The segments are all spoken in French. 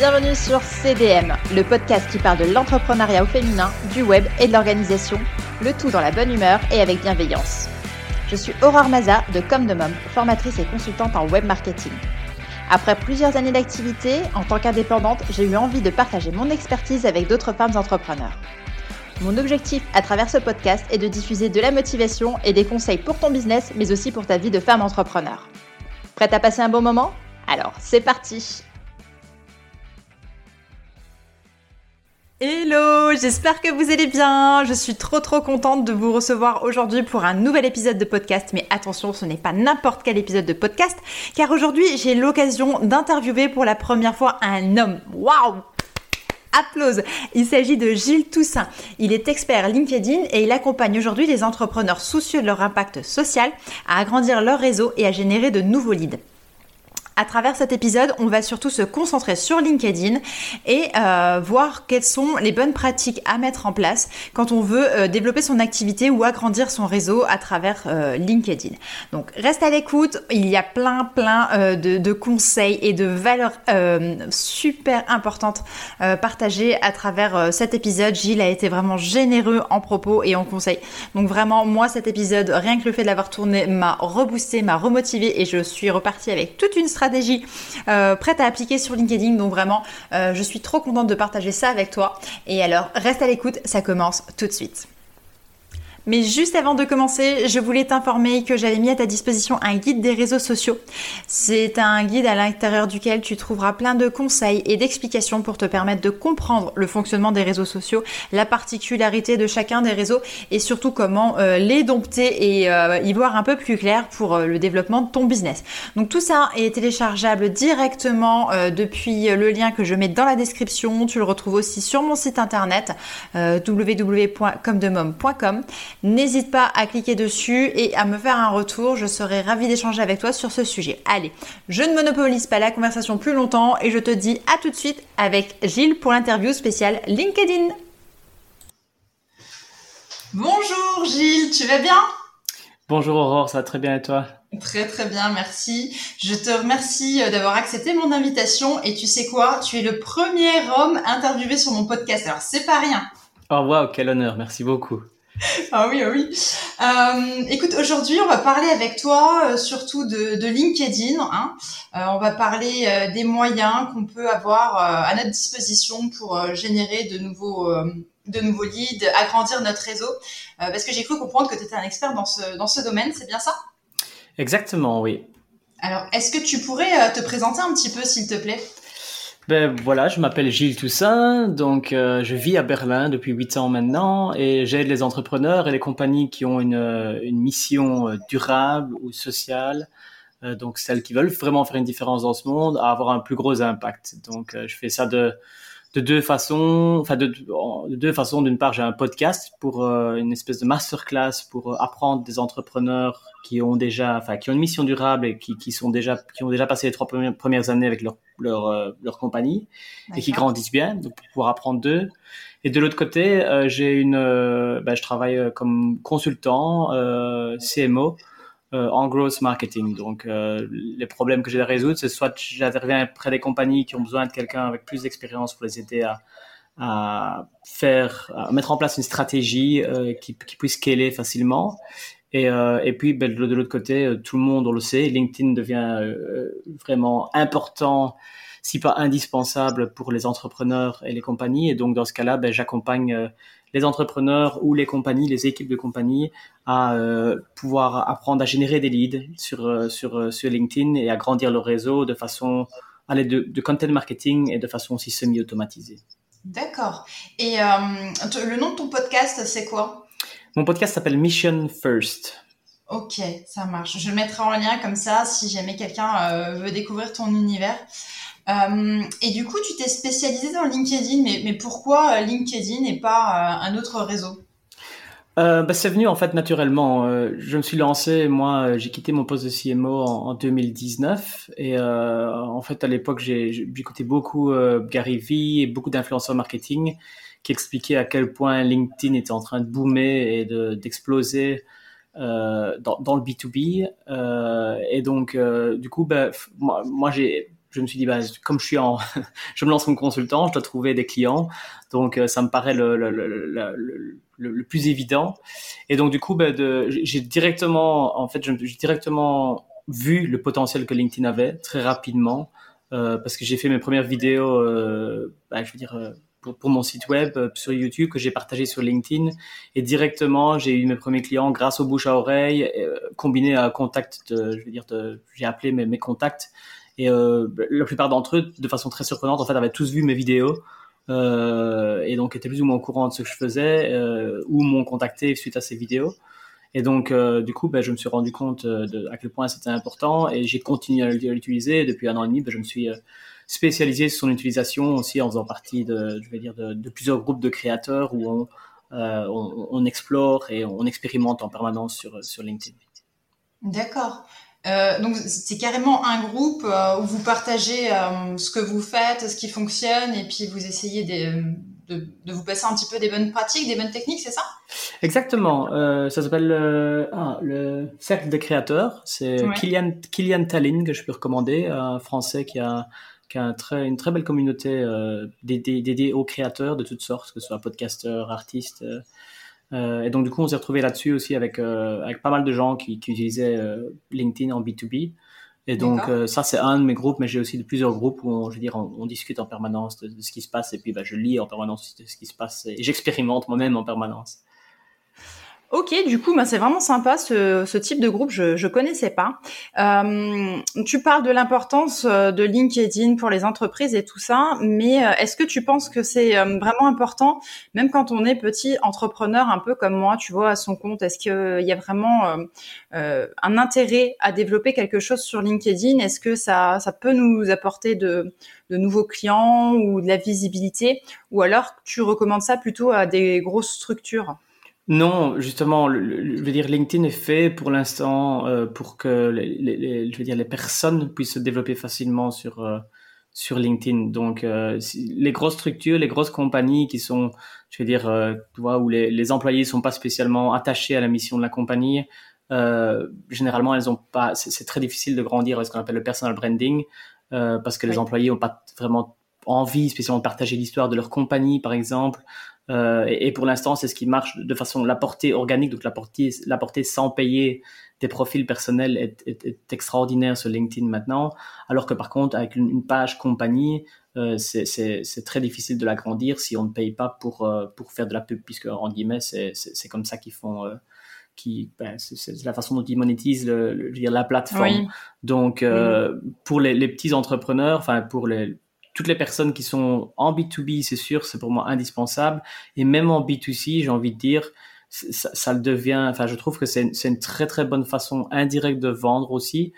Bienvenue sur CDM, le podcast qui parle de l'entrepreneuriat au féminin, du web et de l'organisation, le tout dans la bonne humeur et avec bienveillance. Je suis Aurore Maza de Comme de Mom, formatrice et consultante en web marketing. Après plusieurs années d'activité, en tant qu'indépendante, j'ai eu envie de partager mon expertise avec d'autres femmes entrepreneurs. Mon objectif à travers ce podcast est de diffuser de la motivation et des conseils pour ton business, mais aussi pour ta vie de femme entrepreneur. Prête à passer un bon moment? Alors, c'est parti Hello, j'espère que vous allez bien. Je suis trop trop contente de vous recevoir aujourd'hui pour un nouvel épisode de podcast. Mais attention, ce n'est pas n'importe quel épisode de podcast, car aujourd'hui j'ai l'occasion d'interviewer pour la première fois un homme. Waouh Applause Il s'agit de Gilles Toussaint. Il est expert LinkedIn et il accompagne aujourd'hui les entrepreneurs soucieux de leur impact social à agrandir leur réseau et à générer de nouveaux leads. À travers cet épisode, on va surtout se concentrer sur LinkedIn et euh, voir quelles sont les bonnes pratiques à mettre en place quand on veut euh, développer son activité ou agrandir son réseau à travers euh, LinkedIn. Donc reste à l'écoute, il y a plein plein de, de, conseils et de valeurs super importantes partagées à travers cet épisode. Gilles a été vraiment généreux en propos et en conseils. Donc vraiment, moi cet épisode, rien que le fait de l'avoir tourné m'a reboosté, m'a remotivé et je suis repartie avec toute une stratégie stratégie euh, prête à appliquer sur LinkedIn. Donc vraiment, euh, je suis trop contente de partager ça avec toi. Et alors, reste à l'écoute, ça commence tout de suite. Mais juste avant de commencer, je voulais t'informer que j'avais mis à ta disposition un guide des réseaux sociaux. C'est un guide à l'intérieur duquel tu trouveras plein de conseils et d'explications pour te permettre de comprendre le fonctionnement des réseaux sociaux, la particularité de chacun des réseaux et surtout comment euh, les dompter et euh, y voir un peu plus clair pour euh, le développement de ton business. Donc tout ça est téléchargeable directement depuis le lien que je mets dans la description. Tu le retrouves aussi sur mon site internet www.comdemom.com. N'hésite pas à cliquer dessus et à me faire un retour. Je serai ravie d'échanger avec toi sur ce sujet. Allez, je ne monopolise pas la conversation plus longtemps et je te dis à tout de suite avec Gilles pour l'interview spéciale LinkedIn. Bonjour Gilles, tu vas bien? Bonjour Aurore, ça va très bien et toi? Très très bien, merci. Je te remercie euh, d'avoir accepté mon invitation et tu sais quoi, tu es le premier homme interviewé sur mon podcast, alors c'est pas rien. Oh wow, quel honneur, merci beaucoup. Ah oui, ah oui. Euh, écoute, aujourd'hui, on va parler avec toi euh, surtout de, de LinkedIn. Hein. Euh, on va parler des moyens qu'on peut avoir à notre disposition pour générer de nouveaux, de nouveaux leads, agrandir notre réseau. parce que j'ai cru comprendre que tu étais un expert dans ce, dans ce domaine, c'est bien ça? Exactement, oui. Alors, est-ce que tu pourrais te présenter un petit peu, s'il te plaît? Ben voilà, je m'appelle Gilles Toussaint, donc euh, je vis à Berlin depuis 8 ans maintenant et j'aide les entrepreneurs et les compagnies qui ont une, euh, une mission euh, durable ou sociale, donc celles qui veulent vraiment faire une différence dans ce monde, à avoir un plus gros impact. Donc je fais ça de de deux façons, enfin de, de deux façons. D'une part, j'ai un podcast pour euh, une espèce de masterclass pour euh, apprendre des entrepreneurs qui ont déjà, enfin qui ont une mission durable et qui, qui sont déjà, qui ont déjà passé les trois premières, années avec leur leur, euh, leur compagnie et qui grandissent bien, donc pour pouvoir apprendre d'eux. Et de l'autre côté, j'ai une, ben, je travaille comme consultant CMO en growth marketing. Donc, euh, les problèmes que j'ai à résoudre, c'est soit j'interviens près des compagnies qui ont besoin de quelqu'un avec plus d'expérience pour les aider à, à faire, à mettre en place une stratégie euh, qui, qui, puisse scaler facilement. Et, euh, et puis, ben, de, l'autre côté, euh, tout le monde, on le sait, LinkedIn devient euh, vraiment important, si pas indispensable pour les entrepreneurs et les compagnies. Et donc, dans ce cas-là, ben, j'accompagne les entrepreneurs ou les compagnies, les équipes de compagnies à euh, pouvoir apprendre à générer des leads sur, euh, sur, euh, sur LinkedIn et à grandir leur réseau de façon à l'aide de, de, content marketing et de façon aussi semi-automatisée. D'accord. Et le nom de ton podcast, c'est quoi? Mon podcast s'appelle Mission First. Ok, ça marche. Je le mettrai en lien comme ça si jamais quelqu'un veut découvrir ton univers. Euh, et du coup, tu t'es spécialisé dans LinkedIn, mais, pourquoi euh, LinkedIn et pas euh, un autre réseau? Bah, c'est venu en fait naturellement. je me suis lancé, moi, j'ai quitté mon poste de CMO en, 2019 et en fait à l'époque écouté beaucoup Gary Vee et beaucoup d'influenceurs marketing qui expliquaient à quel point LinkedIn était en train de boomer et d'exploser dans, le B2B. et donc du coup, bah, moi j'ai je me suis dit, bah, comme je suis en, je me lance comme consultant, je dois trouver des clients, donc euh, ça me paraît le, le, le, le, plus évident. Et donc du coup, bah, j'ai directement, en fait, j'ai directement vu le potentiel que LinkedIn avait très rapidement, euh, parce que j'ai fait mes premières vidéos, euh, bah, je veux dire. Euh, pour, mon site web euh, sur YouTube que j'ai partagé sur LinkedIn et directement j'ai eu mes premiers clients grâce au bouche à oreille euh, combiné à contact de, je veux dire j'ai appelé mes, mes contacts et euh, la plupart d'entre eux, de façon très surprenante, en fait, avaient tous vu mes vidéos. Euh, et donc étaient plus ou moins au courant de ce que je faisais euh, ou m'ont contacté suite à ces vidéos. Et donc, du coup, ben, je me suis rendu compte à quel point c'était important et j'ai continué à l'utiliser. Depuis un an et demi, ben, je me suis spécialisé sur son utilisation aussi en faisant partie de, plusieurs groupes de créateurs où on, explore et on expérimente en permanence sur, sur LinkedIn. D'accord. Euh, donc c'est carrément un groupe euh, où vous partagez euh, ce que vous faites, ce qui fonctionne, et puis vous essayez de, de, de, vous passer un petit peu des bonnes pratiques, des bonnes techniques, c'est ça? Exactement. Ça s'appelle ah, le cercle des créateurs. C'est ouais. Kylian, Kylian Tallinn que je peux recommander, un Français qui a, qui a un très, une très belle communauté dédiée, dédiée aux créateurs de toutes sortes, que ce soit podcasteurs, artistes. Euh, et donc, du coup, on s'est retrouvé là-dessus aussi avec, euh, avec pas mal de gens qui, qui utilisaient euh, LinkedIn en B2B. Et donc, ça, c'est un de mes groupes, mais j'ai aussi de plusieurs groupes où, on, je veux dire, on, on discute en permanence de, de, ce qui se passe. Et puis, bah, je lis en permanence de ce qui se passe. Et j'expérimente moi-même en permanence. Ok, du coup, bah, c'est vraiment sympa ce, type de groupe, je ne connaissais pas. Euh, tu parles de l'importance euh, de LinkedIn pour les entreprises et tout ça, mais euh, est-ce que tu penses que c'est vraiment important, même quand on est petit entrepreneur, un peu comme moi, tu vois, à son compte, est-ce qu'il y a vraiment un intérêt à développer quelque chose sur LinkedIn? Est-ce que ça, peut nous apporter de nouveaux clients ou de la visibilité? Ou alors tu recommandes ça plutôt à des grosses structures? Non, justement, le, le, je veux dire, LinkedIn est fait pour l'instant euh, pour que les, les, je veux dire, les personnes puissent se développer facilement sur euh, sur LinkedIn. Donc, euh, si, les grosses structures, les grosses compagnies qui sont, je veux dire, tu vois, où les, les employés sont pas spécialement attachés à la mission de la compagnie, généralement, elles ont pas. C'est très difficile de grandir avec ce qu'on appelle le personal branding parce que oui. les employés ont pas vraiment envie spécialement de partager l'histoire de leur compagnie, par exemple. Euh, et, et, pour l'instant, c'est ce qui marche de façon la portée organique, donc la portée, la portée sans payer des profils personnels est, est, est extraordinaire sur LinkedIn maintenant, alors que par contre, avec une, une page compagnie, euh, c'est très difficile de l'agrandir si on ne paye pas pour, euh, pour faire de la pub, puisque en guillemets, c'est comme ça qu'ils font. Qui, ben, c'est la façon dont ils monétisent le, le, je veux dire, la plateforme. Oui. Donc, pour les, les petits entrepreneurs, enfin pour les toutes les personnes qui sont en B2B, c'est sûr, c'est pour moi indispensable. Et même en B2C, j'ai envie de dire, ça, ça, le devient, enfin, je trouve que c'est une, une, très très bonne façon indirecte de vendre aussi.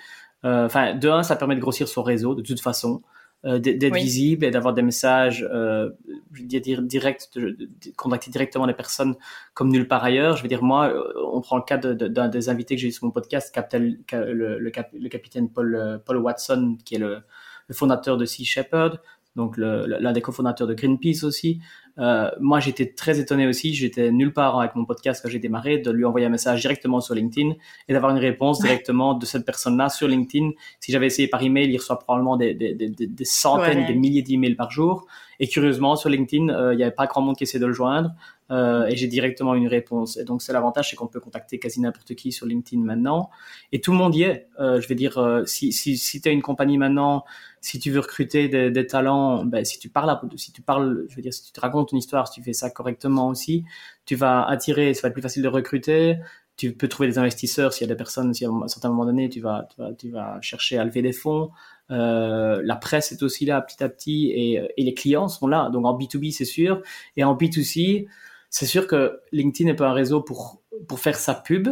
Euh, enfin, de un, ça permet de grossir son réseau de toute façon, euh, d'être oui. visible et d'avoir des messages euh, dire, directs, de, de, de, contacter directement les personnes comme nulle part ailleurs. Je veux dire, moi, on prend le cas d'un des invités que j'ai eu sur mon podcast, Captain, le, le, cap, le capitaine Paul, Paul Watson, qui est le, le fondateur de Sea Shepherd, donc l'un des cofondateurs de Greenpeace aussi. Euh, moi, j'étais très étonné aussi. J'étais nulle part avec mon podcast quand j'ai démarré de lui envoyer un message directement sur LinkedIn et d'avoir une réponse directement de cette personne-là sur LinkedIn. Si j'avais essayé par email, il reçoit probablement des, des, des, des centaines, ouais. des milliers d'emails par jour. Et curieusement, sur LinkedIn, euh, il n'y avait pas grand monde qui essayait de le joindre. Euh, et j'ai directement une réponse. Et donc, c'est l'avantage, c'est qu'on peut contacter quasi n'importe qui sur LinkedIn maintenant. Et tout le monde y est. Euh, je vais dire, si, si, si tu as une compagnie maintenant, si tu veux recruter des, talents, ben, si tu parles, si tu parles, je veux dire, si tu te racontes ton histoire, si tu fais ça correctement aussi, tu vas attirer, ça va être plus facile de recruter. Tu peux trouver des investisseurs s'il y a des personnes, si à un certain moment donné, tu vas, tu vas, tu vas chercher à lever des fonds. Euh, la presse est aussi là petit à petit et, et les clients sont là. Donc en B2B, c'est sûr. Et en B2C, c'est sûr que LinkedIn n'est pas un réseau pour, pour faire sa pub.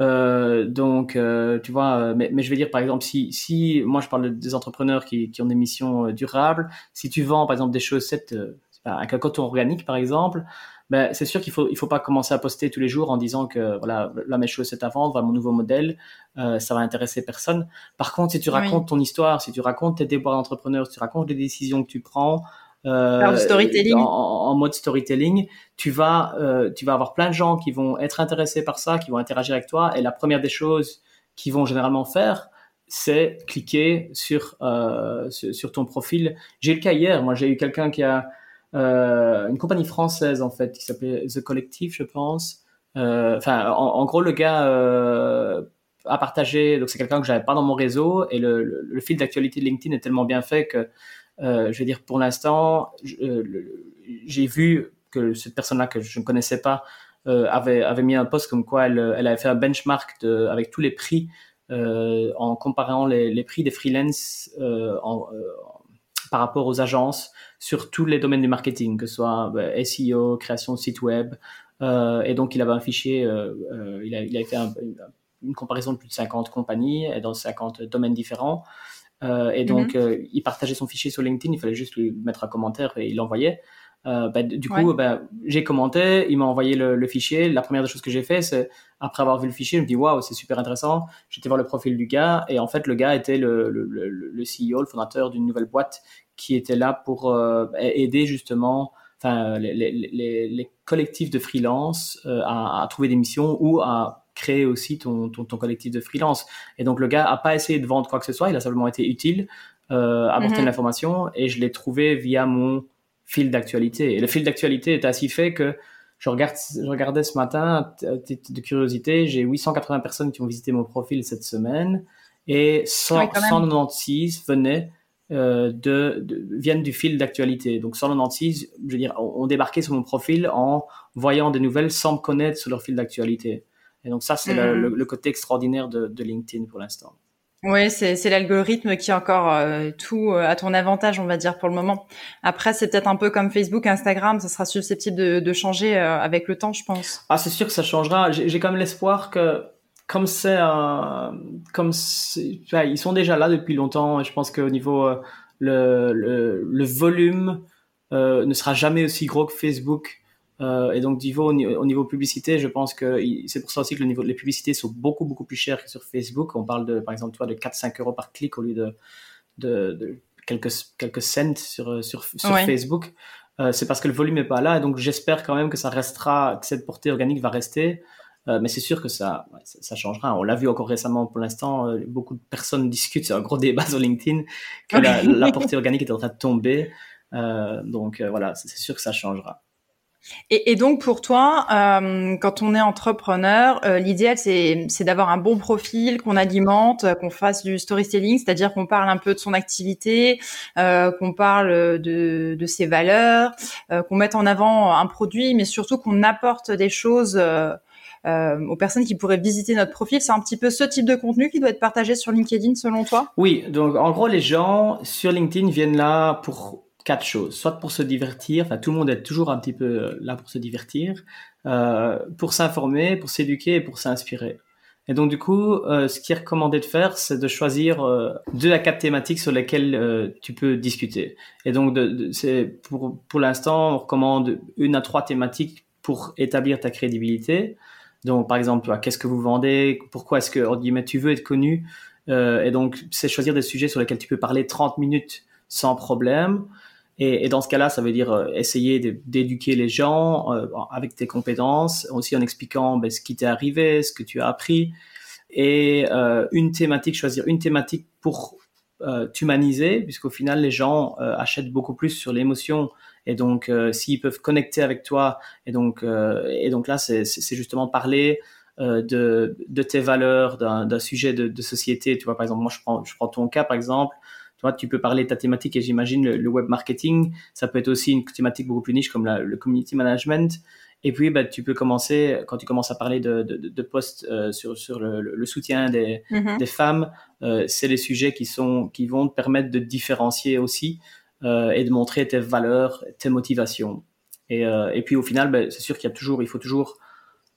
Euh, donc, euh, tu vois, mais, mais, je vais dire, par exemple, si, si moi je parle des entrepreneurs qui, qui ont des missions euh, durables, si tu vends, par exemple, des chaussettes euh, un coton organique, par exemple, ben, c'est sûr qu'il faut, il faut pas commencer à poster tous les jours en disant que, voilà, là, mes chaussettes à vendre, voilà mon nouveau modèle, euh, ça va intéresser personne. Par contre, si tu racontes oui. ton histoire, si tu racontes tes déboires d'entrepreneur, si tu racontes les décisions que tu prends, euh, storytelling. En, en, mode storytelling, tu vas, euh, tu vas avoir plein de gens qui vont être intéressés par ça, qui vont interagir avec toi. Et la première des choses qu'ils vont généralement faire, c'est cliquer sur, euh, sur, ton profil. J'ai eu le cas hier, moi j'ai eu quelqu'un qui a euh, une compagnie française en fait qui s'appelait The Collective, je pense. Euh, enfin, en, gros, le gars a partagé, donc c'est quelqu'un que j'avais pas dans mon réseau et le, fil d'actualité de LinkedIn est tellement bien fait que, je veux dire, pour l'instant, j'ai vu que cette personne-là que je ne connaissais pas avait, avait mis un post comme quoi elle, elle avait fait un benchmark avec tous les prix euh, en comparant les, prix des freelance euh, en, euh, par rapport aux agences sur tous les domaines du marketing, que ce soit bah, SEO, création de site web. et donc, il avait un fichier, il, a, il a fait une comparaison de plus de 50 compagnies et dans 50 domaines différents. Euh, et donc, mhm. il partageait son fichier sur LinkedIn, il fallait juste lui mettre un commentaire et il l'envoyait. Euh, bah, du coup, bah, j'ai commenté, il m'a envoyé le, fichier. La première des choses que j'ai fait, c'est après avoir vu le fichier, je me dis waouh, c'est super intéressant. J'étais voir le profil du gars et en fait, le gars était le, le, le CEO, le fondateur d'une nouvelle boîte qui était là pour euh, aider justement enfin, les, les, les, les, collectifs de freelance euh, à, à, trouver des missions ou à créer aussi ton, ton, ton, collectif de freelance. Et donc, le gars a pas essayé de vendre quoi que ce soit, il a simplement été utile, euh, apporter mm-hmm. de l'information et je l'ai trouvé via mon fil d'actualité. Et le fil d'actualité est ainsi fait que je, regarde, je regardais ce matin, de curiosité, j'ai 880 personnes qui ont visité mon profil cette semaine et 196 venaient euh, de, viennent du fil d'actualité. Donc 196, je veux dire, ont débarqué sur mon profil en voyant des nouvelles sans me connaître sur leur fil d'actualité. Et donc ça, c'est le, mm-hmm. côté extraordinaire de, de LinkedIn pour l'instant. Oui, c'est l'algorithme qui est encore euh, tout euh, à ton avantage, on va dire pour le moment. Après, c'est peut-être un peu comme Facebook, Instagram, ça sera susceptible de, de changer euh, avec le temps, je pense. Ah, c'est sûr que ça changera. J'ai quand même l'espoir que, comme c'est, comme ils sont déjà là depuis longtemps. Je pense qu'au niveau le, le, le, volume ne sera jamais aussi gros que Facebook. Euh, et donc, niveau, au niveau publicité, je pense que c'est pour ça aussi que le niveau, les publicités sont beaucoup, beaucoup plus chères que sur Facebook. On parle de, par exemple, toi, de 4-5 euros par clic au lieu de, de, de quelques, quelques cents sur, sur, sur Facebook. Euh, c'est parce que le volume n'est pas là. Et donc, j'espère quand même que ça restera, que cette portée organique va rester. Euh, mais c'est sûr que ça, ça, ça, changera. On l'a vu encore récemment pour l'instant. Euh, beaucoup de personnes discutent, c'est un gros débat sur LinkedIn, que la, la, portée organique est en train de tomber. Euh, donc voilà, c'est sûr que ça changera. Et, donc pour toi, euh, quand on est entrepreneur, euh, l'idéal c'est, d'avoir un bon profil, qu'on alimente, euh, qu'on fasse du storytelling, c'est-à-dire qu'on parle un peu de son activité, qu'on parle de, ses valeurs, qu'on mette en avant un produit, mais surtout qu'on apporte des choses aux personnes qui pourraient visiter notre profil. C'est un petit peu ce type de contenu qui doit être partagé sur LinkedIn selon toi? Oui, donc en gros les gens sur LinkedIn viennent là pour quatre choses. Soit pour se divertir, enfin tout le monde est toujours un petit peu euh, là pour se divertir, euh, pour s'informer, pour s'éduquer et pour s'inspirer. Et donc du coup, euh, ce qui est recommandé de faire, c'est de choisir euh, deux à quatre thématiques sur lesquelles tu peux discuter. Et donc c'est pour pour l'instant, on recommande une à trois thématiques pour établir ta crédibilité. Donc par exemple, qu'est-ce que vous vendez, pourquoi est-ce que guillemets tu veux être connu. et donc c'est choisir des sujets sur lesquels tu peux parler 30 minutes sans problème. Et, dans ce cas-là, ça veut dire euh, essayer d'éduquer les gens euh, avec tes compétences, aussi en expliquant ben, ce qui t'est arrivé, ce que tu as appris, et euh, une thématique, choisir une thématique pour euh, t'humaniser, puisqu'au final, les gens achètent beaucoup plus sur l'émotion, et donc s'ils peuvent connecter avec toi, et donc là, c'est justement parler de, tes valeurs, d'un sujet de, société. Tu vois, par exemple, moi, je prends ton cas, par exemple toi, tu peux parler de ta thématique et j'imagine le, web marketing. Ça peut être aussi une thématique beaucoup plus niche comme la, le community management. Et puis, bah, tu peux commencer, quand tu commences à parler de, de, de posts euh, sur, sur le, le, soutien des, mm-hmm. des femmes, euh, c'est les sujets qui, sont, qui vont te permettre de différencier aussi euh, et de montrer tes valeurs, tes motivations. Et, et puis, au final, bah, c'est sûr qu'il y a toujours, il faut toujours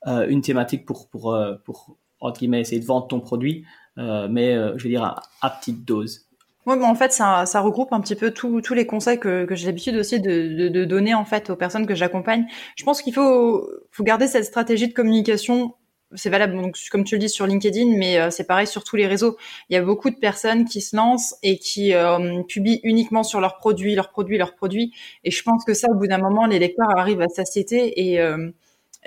une thématique pour, pour, pour, entre guillemets, essayer de vendre ton produit, mais je veux dire à, à petite dose. Oui, en fait, ça, regroupe un petit peu tous les conseils que, j'ai l'habitude aussi de, de, donner en fait aux personnes que j'accompagne. Je pense qu'il faut, faut garder cette stratégie de communication. C'est valable, donc comme tu le dis sur LinkedIn, mais euh, c'est pareil sur tous les réseaux. Il y a beaucoup de personnes qui se lancent et qui euh, publient uniquement sur leurs produits, leurs produits, leurs produits. Et je pense que ça, au bout d'un moment, les lecteurs arrivent à satiété et euh,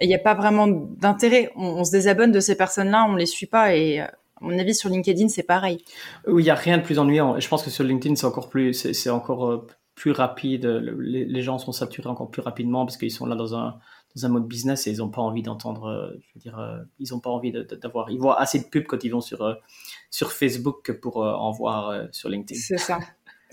il n'y a pas vraiment d'intérêt. On, on, se désabonne de ces personnes-là, on les suit pas et À mon avis, sur LinkedIn, c'est pareil. Oui, il n'y a rien de plus ennuyant. Je pense que sur LinkedIn, c'est encore plus, c'est encore euh, plus rapide. Les, gens sont saturés encore plus rapidement parce qu'ils sont là dans un, dans un mode business et ils n'ont pas envie d'entendre, euh, je veux dire, euh, ils n'ont pas envie d'avoir, ils voient assez de pubs quand ils vont sur, sur Facebook que pour en voir sur LinkedIn. C'est ça.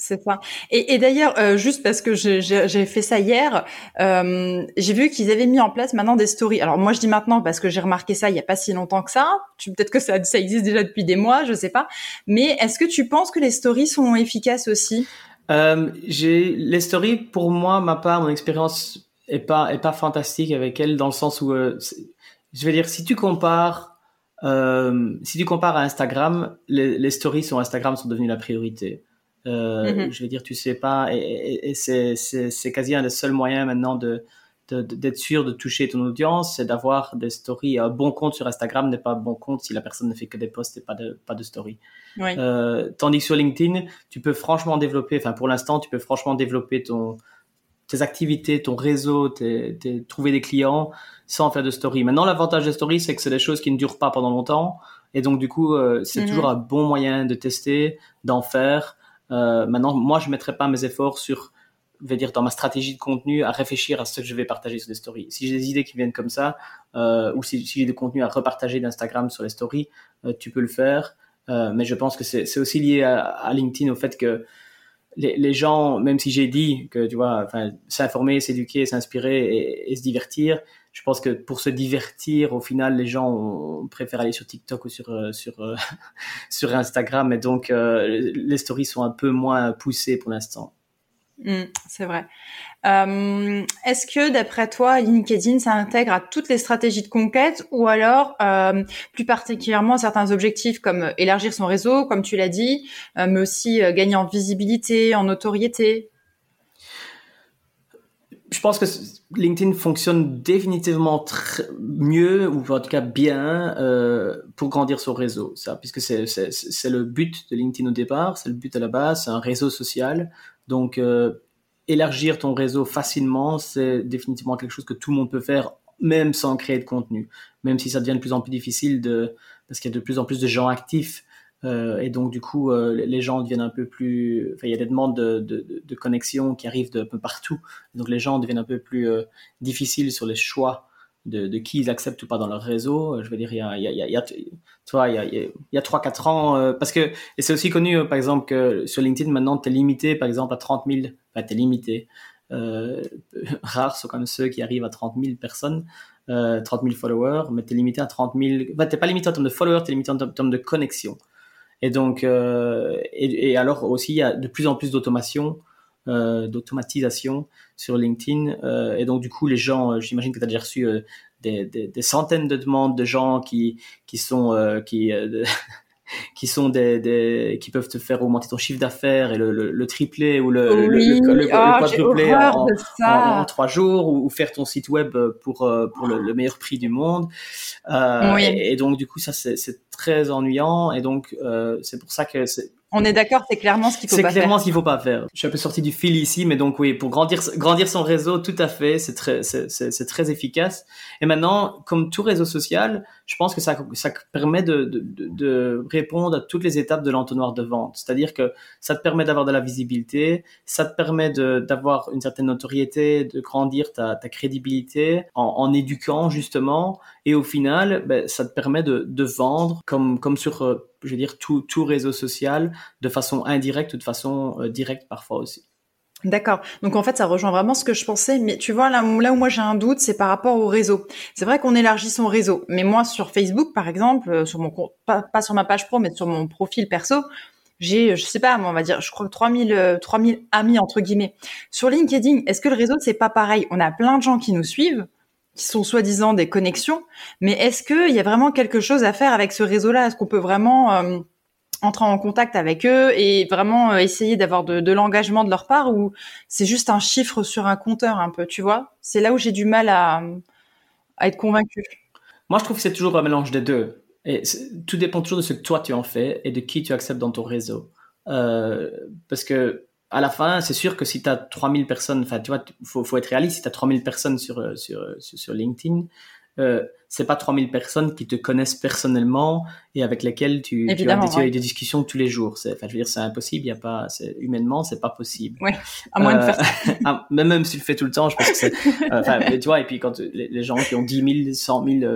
C'est ça. Et, d'ailleurs, euh, juste parce que j'ai fait ça hier, euh, j'ai vu qu'ils avaient mis en place maintenant des stories. Alors moi, je dis maintenant parce que j'ai remarqué ça il y a pas si longtemps que ça. Peut-être que ça, existe déjà depuis des mois, je sais pas. Mais est-ce que tu penses que les stories sont efficaces aussi? Euh, les stories pour moi, ma part, mon expérience est pas fantastique avec elles dans le sens où je vais dire si tu compares si tu compares à Instagram, les stories sur Instagram sont devenues la priorité. Euh, mhm. Je veux dire, tu sais pas, et, c'est quasi un des seuls moyens maintenant de d'être sûr de toucher ton audience, c'est d'avoir des stories. Un bon compte sur Instagram n'est pas un bon compte si la personne ne fait que des posts et pas de, pas de stories. Euh, tandis que sur LinkedIn, tu peux franchement développer, enfin pour l'instant, tu peux franchement développer ton, tes activités, ton réseau, tes, trouver des clients sans faire de story. Maintenant, l'avantage des stories, c'est que c'est des choses qui ne durent pas pendant longtemps. Et donc, du coup, euh, c'est mhm. toujours un bon moyen de tester, d'en faire. Euh, maintenant, moi, je ne mettrai pas mes efforts sur, je vais dire, dans ma stratégie de contenu, à réfléchir à ce que je vais partager sur les stories. Si j'ai des idées qui viennent comme ça, euh, ou si, j'ai des contenus à repartager d'Instagram sur les stories, euh, tu peux le faire. mais je pense que c'est aussi lié à, LinkedIn au fait que les, gens, même si j'ai dit que tu vois, s'informer, s'éduquer, s'inspirer et, se divertir, je pense que pour se divertir, au final, les gens préfèrent aller sur TikTok ou sur euh, sur euh, sur Instagram, et donc euh, les stories sont un peu moins poussées pour l'instant. Mmh, c'est vrai. Est-ce que d'après toi, LinkedIn s'intègre à toutes les stratégies de conquête ou alors plus particulièrement certains objectifs comme élargir son réseau, comme tu l'as dit, mais aussi gagner en visibilité, en notoriété? Je pense que LinkedIn fonctionne définitivement mieux ou en tout cas bien euh, pour grandir son réseau, puisque c'est le but de LinkedIn au départ, c'est le but à la base, c'est un réseau social. Donc euh, élargir ton réseau facilement, c'est définitivement quelque chose que tout le monde peut faire, même sans créer de contenu, même si ça devient de plus en plus difficile de parce qu'il y a de plus en plus de gens actifs euh, et donc, du coup, euh, les gens deviennent un peu plus. Enfin, il y a des demandes de, de, de, connexion qui arrivent de un peu partout. Donc, les gens deviennent un peu plus euh, difficiles sur les choix de, de, qui ils acceptent ou pas dans leur réseau. Je veux dire, il y a, il y a, il y a, tu vois, il y a, il y a 3-4 ans, parce que, et c'est aussi connu, par exemple, que sur LinkedIn, maintenant, tu es limité, par exemple, à 30 000, enfin, tu es limité. Euh, rares sont comme ceux qui arrivent à 30 000 personnes, euh, 30 000 followers, mais tu es limité à 30 000. Enfin, tu pas limité en termes de followers, tu es limité en termes de connexion. Et donc, euh, et, et, alors aussi, il y a de plus en plus d'automation, euh, d'automatisation sur LinkedIn. Euh, et donc, du coup, les gens, euh, j'imagine que tu as déjà reçu euh, des, des, des, centaines de demandes de gens qui, qui sont, qui, qui sont des, des, qui peuvent te faire augmenter ton chiffre d'affaires et le, le, le tripler ou le, le, le, ah, quadrupler en, en, trois jours ou, faire ton site web pour, pour le, meilleur prix du monde. Euh, et, et, donc du coup ça c'est très ennuyant et donc euh, c'est pour ça que c'est on est d'accord, c'est clairement ce qu'il faut pas faire. C'est clairement ce qu'il faut pas faire. Je suis un peu sorti du fil ici, mais donc oui, pour grandir, grandir son réseau, tout à fait, c'est très, c'est très efficace. Et maintenant, comme tout réseau social, je pense que ça, ça permet de, de, de répondre à toutes les étapes de l'entonnoir de vente. C'est-à-dire que ça te permet d'avoir de la visibilité, ça te permet d'avoir une certaine notoriété, de grandir ta, ta crédibilité en, en, éduquant justement, et au final, ben, ça te permet de, de vendre comme, comme sur euh, je veux dire, tout, réseau social de façon indirecte ou de façon euh, directe parfois aussi. D'accord. Donc en fait, ça rejoint vraiment ce que je pensais. Mais tu vois, là, où moi j'ai un doute, c'est par rapport au réseau. C'est vrai qu'on élargit son réseau. Mais moi, sur Facebook, par exemple, euh, sur mon pas, sur ma page pro, mais sur mon profil perso, j'ai, je sais pas, on va dire, je crois 3000, 3000 euh, amis, entre guillemets. Sur LinkedIn, est-ce que le réseau, c'est pas pareil? On a plein de gens qui nous suivent qui sont soi-disant des connexions, mais est-ce qu'il y a vraiment quelque chose à faire avec ce réseau-là? Est-ce qu'on peut vraiment euh, entrer en contact avec eux et vraiment euh, essayer d'avoir de, l'engagement de leur part ou c'est juste un chiffre sur un compteur un peu, tu vois? C'est là où j'ai du mal à, à être convaincu. Moi, je trouve que c'est toujours un mélange des deux. Et tout dépend toujours de ce que toi tu en fais et de qui tu acceptes dans ton réseau. Euh, parce que à la fin, c'est sûr que si tu as 3000 personnes, enfin, tu vois, faut, faut être réaliste, si tu as 3000 personnes sur, euh, sur, sur, LinkedIn, euh, c'est pas 3000 personnes qui te connaissent personnellement et avec lesquelles tu, tu as, des, des, discussions tous les jours. C'est, enfin, je veux dire, c'est impossible. Il y a pas, humainement, c'est pas possible. Oui, à moins de faire euh, même, même si tu le fais tout le temps, je pense que c'est, euh, enfin, tu vois, et puis quand les, gens qui ont 10 000, 100 000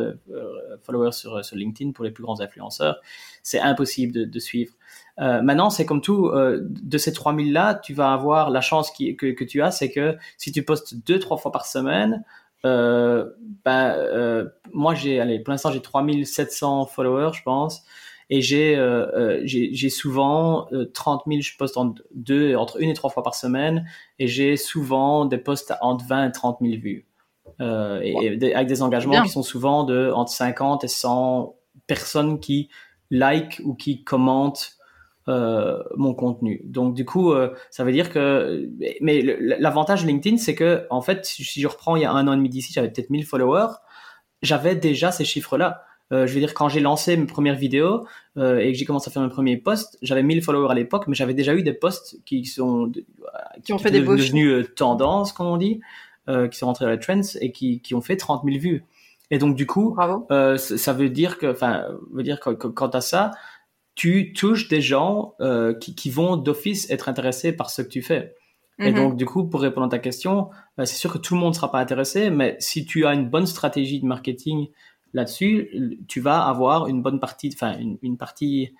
followers sur, sur LinkedIn pour les plus grands influenceurs, c'est impossible de, de suivre. Euh, maintenant, c'est comme tout, euh, de ces 3000 là, tu vas avoir la chance qui, que, que tu as, c'est que si tu postes deux, trois fois par semaine, euh, ben, euh, moi, j'ai, allez, pour l'instant, j'ai 3700 followers, je pense. Et j'ai, euh, euh j'ai, souvent 30 000, je poste entre, deux, entre une et trois fois par semaine. Et j'ai souvent des posts entre 20 et 30 000 vues. Euh, et, avec des engagements qui sont souvent de entre 50 et 100 personnes qui like ou qui commentent euh, mon contenu. Donc du coup, euh, ça veut dire que, mais l'avantage LinkedIn, c'est que en fait, si je reprends il y a un an et demi d'ici, j'avais peut-être 1000 followers, j'avais déjà ces chiffres-là. Euh, je veux dire, quand j'ai lancé mes premières vidéos euh, et que j'ai commencé à faire mes premiers posts, j'avais 1000 followers à l'époque, mais j'avais déjà eu des posts qui sont qui, ont fait des devenus euh, tendance, comme on dit, qui sont rentrés dans les trends et qui, qui ont fait 30 000 vues. Et donc du coup, ça veut dire que, enfin, veut dire que, que quant à ça, tu touches des gens euh, qui, qui, vont d'office être intéressés par ce que tu fais. Et mhm. donc, du coup, pour répondre à ta question, euh, c'est sûr que tout le monde ne sera pas intéressé, mais si tu as une bonne stratégie de marketing là-dessus, tu vas avoir une bonne partie, enfin, une, une partie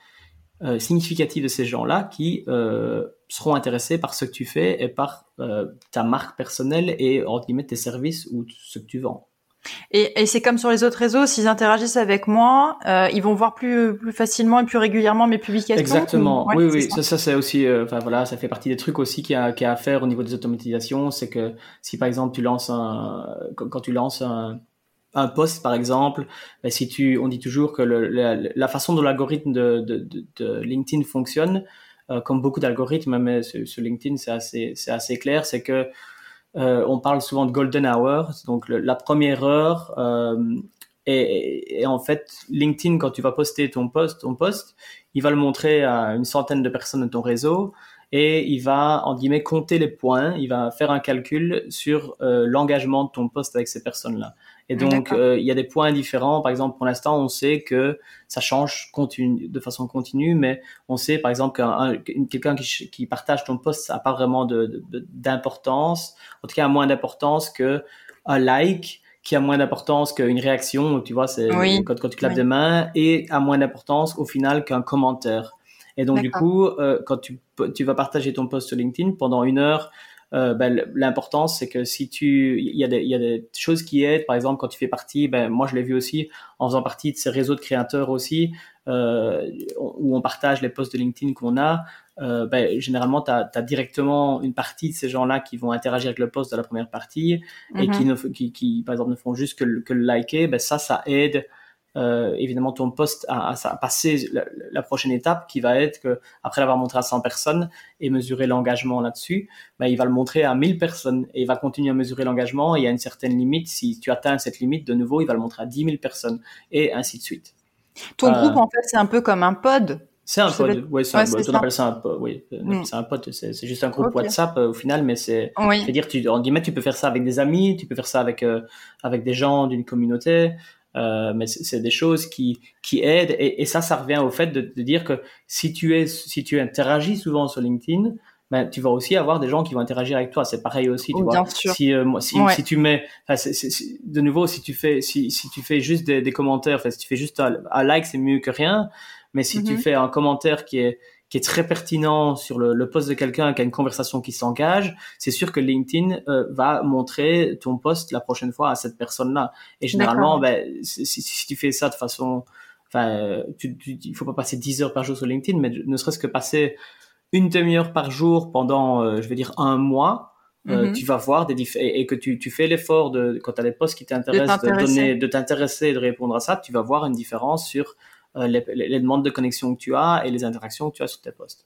euh, significative de ces gens-là qui euh, seront intéressés par ce que tu fais et par ta marque personnelle et, entre guillemets, tes services ou ce que tu vends. Et, et c'est comme sur les autres réseaux, s'ils interagissent avec moi, euh, ils vont voir plus, plus facilement et plus régulièrement mes publications. Exactement. oui, oui. Ça, ça c'est aussi, euh, enfin voilà, ça fait partie des trucs aussi qu'il y a, qu'il y a à faire au niveau des automatisations. C'est que si par exemple tu lances un, quand tu lances un, un post par exemple, ben, si tu, on dit toujours que le, la, la, façon dont l'algorithme de, de, de, de, LinkedIn fonctionne, euh, comme beaucoup d'algorithmes, mais sur LinkedIn c'est assez, c'est assez clair, c'est que euh, on parle souvent de golden hour, donc la première heure. Euh, et, et, en fait, LinkedIn, quand tu vas poster ton post, ton post, il va le montrer à une centaine de personnes de ton réseau et il va, en guillemets, compter les points. Il va faire un calcul sur euh, l'engagement de ton poste avec ces personnes-là. Et donc, euh, il y a des points différents. Par exemple, pour l'instant, on sait que ça change continue, de façon continue, mais on sait, par exemple, qu'un quelqu'un qui, qui, partage ton post n'a pas vraiment d'importance. De, en tout cas, a moins d'importance que un like qui a moins d'importance qu'une réaction, tu vois, c'est quand, quand, tu clapes des mains, et a moins d'importance au final qu'un commentaire. Et donc, du coup, euh, quand tu, tu vas partager ton post sur LinkedIn pendant une heure, euh, ben, l'importance c'est que si tu il y a des il y a des choses qui aident. Par exemple quand tu fais partie ben moi je l'ai vu aussi en faisant partie de ces réseaux de créateurs aussi euh, où on partage les posts de LinkedIn qu'on a. Euh, ben, généralement tu as, directement une partie de ces gens-là qui vont interagir avec le post de la première partie et qui, mm-hmm. ne, qui, qui par exemple ne font juste que, que le liker. Ben ça ça aide euh, évidemment ton poste à, à, passer la, prochaine étape qui va être que après l'avoir montré à 100 personnes et mesurer l'engagement là-dessus, ben, il va le montrer à 1000 personnes et il va continuer à mesurer l'engagement et il y a une certaine limite. Si tu atteins cette limite, de nouveau, il va le montrer à 10 000 personnes et ainsi de suite. Ton euh, groupe, en fait, c'est un peu comme un pod. C'est un pod, oui, c'est ouais, on appelle ça un pod, oui, mm. c'est un pod, c'est juste un groupe WhatsApp euh, au final, mais c'est, oui. c'est-à-dire, tu, en guillemets, tu peux faire ça avec des amis, tu peux faire ça avec, euh, avec des gens d'une communauté, euh, mais c'est des choses qui, qui aident. Et, et, ça, ça revient au fait de, de, dire que si tu, es, si tu interagis souvent sur LinkedIn, ben, tu vas aussi avoir des gens qui vont interagir avec toi. C'est pareil aussi, tu vois. Si, euh, si, si, tu mets, c de nouveau, si tu fais, si, si tu fais juste des, des commentaires, si tu fais juste un, un like, c'est mieux que rien. Mais si tu mm-hmm. fais un commentaire qui est, qui est très pertinent sur le, le poste de quelqu'un qui a une conversation qui s'engage, c'est sûr que LinkedIn euh, va montrer ton poste la prochaine fois à cette personne-là. Et généralement, ben, si, si, tu fais ça de façon, enfin, tu, tu, il faut pas passer 10 heures par jour sur LinkedIn, mais ne serait-ce que passer une demi-heure par jour pendant, euh, je vais dire, un mois. Euh, mm-hmm. tu vas voir des et, et que tu, tu fais l'effort de quand tu as des postes qui t'intéressent de, donner de t'intéresser et de répondre à ça tu vas voir une différence sur euh, les, demandes de connexion que tu as et les interactions que tu as sur tes posts.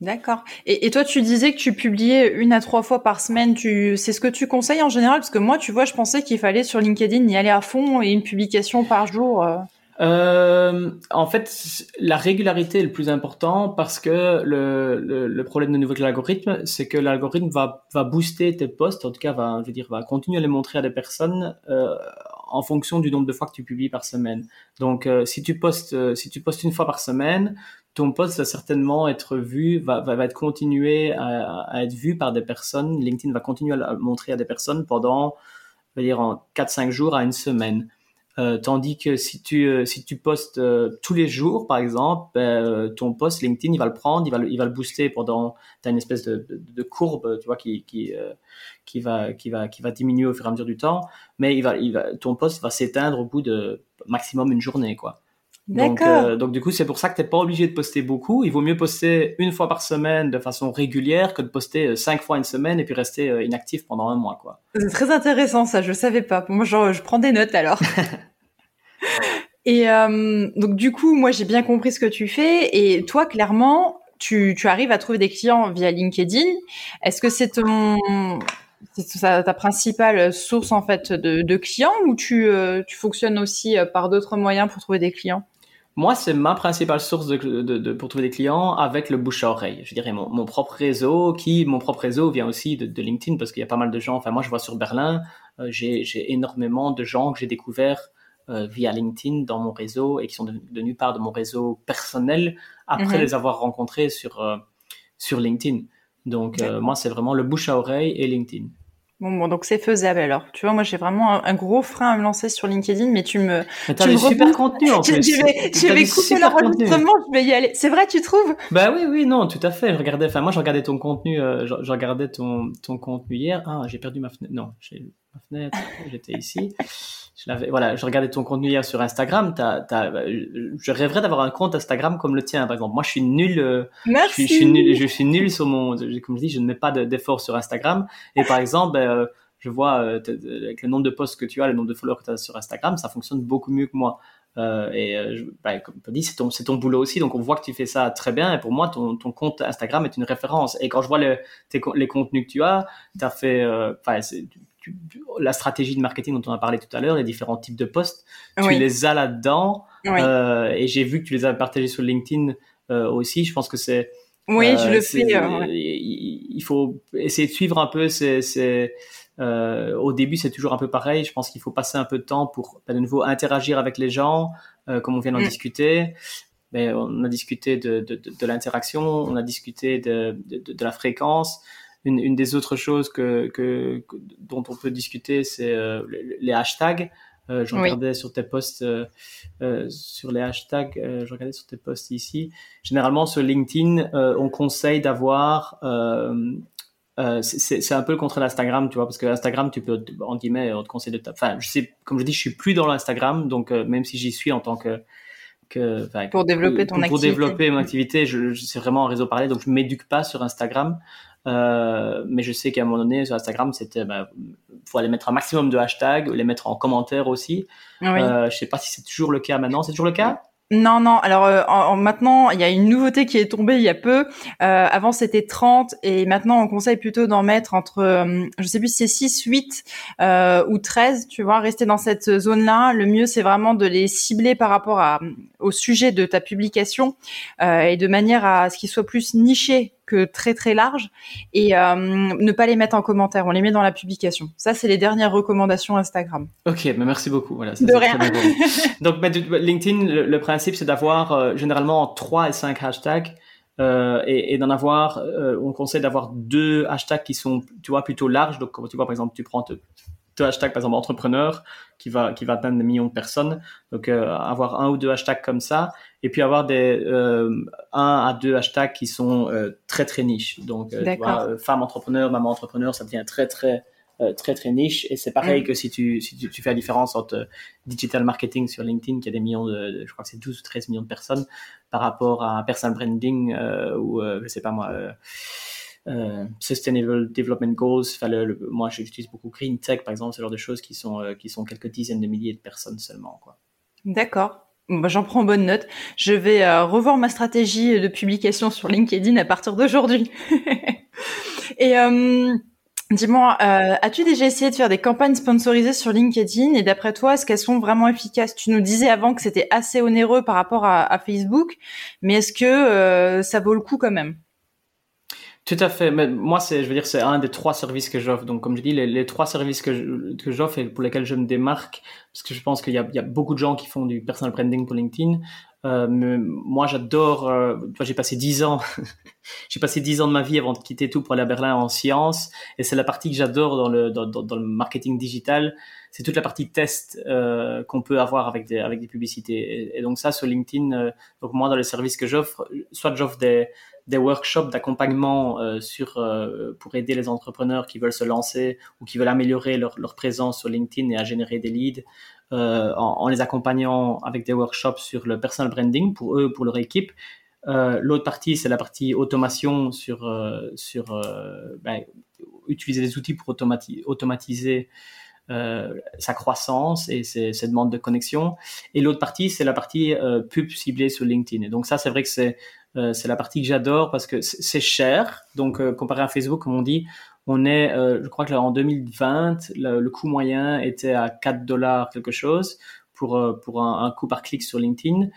D'accord. Et, et, toi, tu disais que tu publiais une à trois fois par semaine. Tu, c'est ce que tu conseilles en général? Parce que moi, tu vois, je pensais qu'il fallait sur LinkedIn y aller à fond et une publication par jour. Euh. Euh, en fait, la régularité est le plus important parce que le, le, le problème de nouveau l'algorithme, c'est que l'algorithme va, va booster tes posts, en tout cas, va, je veux dire, va continuer à les montrer à des personnes euh, en fonction du nombre de fois que tu publies par semaine. Donc, si tu postes, si tu postes une fois par semaine, ton post va certainement être vu, va, va, être continué à, à, être vu par des personnes. LinkedIn va continuer à le montrer à des personnes pendant, on va dire, en 4-5 jours à une semaine. Euh, tandis que si tu euh, si tu postes euh, tous les jours, par exemple, ben, ton post LinkedIn, il va le prendre, il va le, il va le booster pendant. Tu as une espèce de, de, courbe, tu vois, qui qui qui va qui va qui va diminuer au fur et à mesure du temps, mais il va il va ton post va s'éteindre au bout de maximum une journée, quoi. Donc, donc du coup, c'est pour ça que tu n'es pas obligé de poster beaucoup. Il vaut mieux poster une fois par semaine de façon régulière que de poster cinq fois une semaine et puis rester inactif pendant un mois. quoi. C'est très intéressant ça, je savais pas. Moi, genre, je prends des notes alors. Et euh, donc du coup, moi j'ai bien compris ce que tu fais. Et toi, clairement, tu, arrives à trouver des clients via LinkedIn. Est-ce que c'est ta principale source en fait de, clients ou tu, euh, fonctionnes aussi euh, par d'autres moyens pour trouver des clients? Moi, c'est ma principale source pour trouver des clients avec le bouche à oreille. Je dirais mon, propre réseau, qui mon propre réseau vient aussi de, LinkedIn parce qu'il y a pas mal de gens. Enfin, moi, je vois sur Berlin, j'ai énormément de gens que j'ai découverts via LinkedIn dans mon réseau et qui sont devenus part de mon réseau personnel après mhm. les avoir rencontrés sur, euh, sur LinkedIn. Donc, euh, moi, c'est vraiment le bouche à oreille et LinkedIn. Bon, bon, donc c'est faisable alors. Tu vois, moi j'ai vraiment un, gros frein à me lancer sur LinkedIn, mais tu me. Mais tu me super contenu en plus. Je vais, je vais couper l'enregistrement, je vais y aller. C'est vrai, tu trouves? Bah oui, oui, non, tout à fait. Je regardais, enfin moi je regardais ton contenu, je, regardais ton, ton contenu hier. Ah, j'ai perdu ma fenêtre. Non, j'ai ma fenêtre, j'étais ici je voilà, je regardais ton contenu hier sur Instagram. je rêverais d'avoir un compte Instagram comme le tien, par exemple. Moi, je suis nul. Euh, Merci. Je, suis nul. Je suis nul sur mon. Comme je dis, je ne mets pas d'efforts sur Instagram. Et par exemple, ben, euh, je vois euh, avec le nombre de posts que tu as, le nombre de followers que tu as sur Instagram, ça fonctionne beaucoup mieux que moi. et ben, comme tu dis, c'est ton, ton boulot aussi. Donc, on voit que tu fais ça très bien. Et pour moi, ton, ton compte Instagram est une référence. Et quand je vois le, les contenus que tu as, tu as fait. La stratégie de marketing dont on a parlé tout à l'heure, les différents types de posts, tu les as là-dedans. Euh, et j'ai vu que tu les as partagés sur LinkedIn euh, aussi. Je pense que c'est. Oui, je euh, le fais. Il faut essayer de suivre un peu. C'est, au début, c'est toujours un peu pareil. Je pense qu'il faut passer un peu de temps pour, bah, de nouveau, interagir avec les gens, comme on vient d'en mm. discuter. Mais on a discuté de, de, de, de l'interaction, on a discuté de, de, la fréquence une, une, des autres choses que, que, dont on peut discuter, c'est euh, les, hashtags. Euh, je regardais sur tes posts, euh, euh, sur les hashtags, euh, je regardais sur tes posts ici. Généralement, sur LinkedIn, on conseille d'avoir c'est un peu le contraire d'Instagram, tu vois, parce que Instagram, tu peux, en guillemets, on te conseille de Enfin, je sais, comme je dis, je suis plus dans l'Instagram, donc même si j'y suis en tant que, que pour développer ton pour, activité. Pour développer mon activité, je, je c'est vraiment un réseau parallèle, donc je m'éduque pas sur Instagram. Euh, mais je sais qu'à un moment donné, sur Instagram, c'était, bah, faut aller mettre un maximum de hashtags, les mettre en commentaire aussi. Oui. Euh, je sais pas si c'est toujours le cas maintenant. C'est toujours le cas? Non, non. Alors euh, en, maintenant, il y a une nouveauté qui est tombée il y a peu. Euh, avant, c'était 30 et maintenant, on conseille plutôt d'en mettre entre, euh, je sais plus si c'est 6, 8 euh, ou 13, tu vois, rester dans cette zone-là. Le mieux, c'est vraiment de les cibler par rapport à, au sujet de ta publication et de manière à ce qu'ils soient plus nichés très très large et euh, ne pas les mettre en commentaire. On les met dans la publication. Ça, c'est les dernières recommandations Instagram. Ok, merci beaucoup. Voilà, de rien. Donc, LinkedIn, le, principe, c'est d'avoir euh, généralement 3 et 5 hashtags. Euh, et, et d'en avoir, on conseille d'avoir deux hashtags qui sont, tu vois, plutôt larges. Donc, tu vois, par exemple, tu prends deux hashtags, par exemple, entrepreneur, qui va, qui va atteindre des millions de personnes. Donc, euh, avoir un ou deux hashtags comme ça, et puis avoir des euh, un à deux hashtags qui sont euh, très très niches. Donc, tu vois, femme entrepreneur, maman entrepreneur, ça devient très très très très niche. Et c'est pareil mm. que si tu, si tu, fais la différence entre digital marketing sur LinkedIn, qui a des millions de, je crois que c'est 12 ou 13 millions de personnes, par rapport à personal branding ou je sais pas moi euh, Sustainable Development Goals. Enfin, le, moi, j'utilise beaucoup Green Tech, par exemple, ce genre de choses qui sont, euh, qui sont quelques dizaines de milliers de personnes seulement. D'accord. Bah, J'en prends bonne note. Je vais euh, revoir ma stratégie de publication sur LinkedIn à partir d'aujourd'hui. Et dis-moi, as-tu déjà essayé de faire des campagnes sponsorisées sur LinkedIn? Et d'après toi, est-ce qu'elles sont vraiment efficaces? Tu nous disais avant que c'était assez onéreux par rapport à Facebook, mais est-ce que ça vaut le coup quand même? Tout à fait. Mais moi, c'est, je veux dire, c'est un des trois services que j'offre. Donc, comme je dis, les, trois services que, que j'offre et pour lesquels je me démarque, parce que je pense qu'il y a, il y a beaucoup de gens qui font du personal branding pour LinkedIn. Euh, mais moi, j'adore. Euh, j'ai passé dix ans. j'ai passé dix ans de ma vie avant de quitter tout pour aller à Berlin en sciences, et c'est la partie que j'adore dans le dans, le marketing digital. C'est toute la partie test euh, qu'on peut avoir avec des avec des publicités. Et, donc ça, sur LinkedIn, euh, donc moi dans les services que j'offre, soit j'offre des des workshops d'accompagnement euh, sur euh, pour aider les entrepreneurs qui veulent se lancer ou qui veulent améliorer leur, présence sur LinkedIn et à générer des leads euh, en, les accompagnant avec des workshops sur le personal branding pour eux, pour leur équipe. L'autre partie, c'est la partie automation sur, sur ben, utiliser des outils pour automati automatiser sa croissance et ses, ses, demandes de connexion. Et l'autre partie, c'est la partie pub ciblée sur LinkedIn. Et donc ça, c'est vrai que c'est euh, c'est la partie que j'adore parce que c'est cher. Donc comparé à Facebook, comme on dit, on est, je crois que là, en 2020, le, le, coût moyen était à 4 dollars quelque chose pour pour un, un coût par clic sur LinkedIn.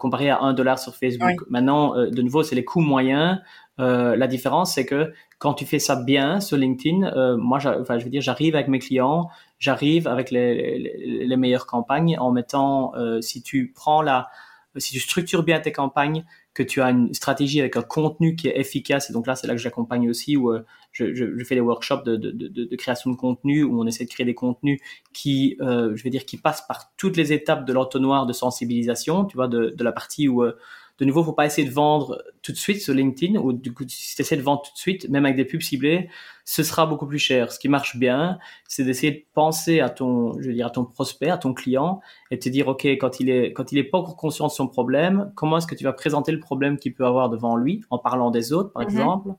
comparé à 1 dollar sur Facebook. Oui. Maintenant, de nouveau, c'est les coûts moyens. la différence, c'est que quand tu fais ça bien sur LinkedIn, euh, moi, enfin, je veux dire, j'arrive avec mes clients, j'arrive avec les, les, les, meilleures campagnes en mettant, euh, si tu prends la, si tu structures bien tes campagnes, que tu as une stratégie avec un contenu qui est efficace, et donc là, c'est là que j'accompagne aussi, où euh, je, je, fais des workshops de, de, de, création de contenu, où on essaie de créer des contenus qui, euh, je veux dire, qui passent par toutes les étapes de l'entonnoir de sensibilisation, tu vois, de, de la partie où euh, de nouveau, faut pas essayer de vendre tout de suite sur LinkedIn ou du coup, si tu essaies de vendre tout de suite, même avec des pubs ciblées, ce sera beaucoup plus cher. Ce qui marche bien, c'est d'essayer de penser à ton, je veux dire, à ton prospect, à ton client et te dire, OK, quand il est, quand il est pas encore conscient de son problème, comment est-ce que tu vas présenter le problème qu'il peut avoir devant lui en parlant des autres, par mm -hmm. exemple?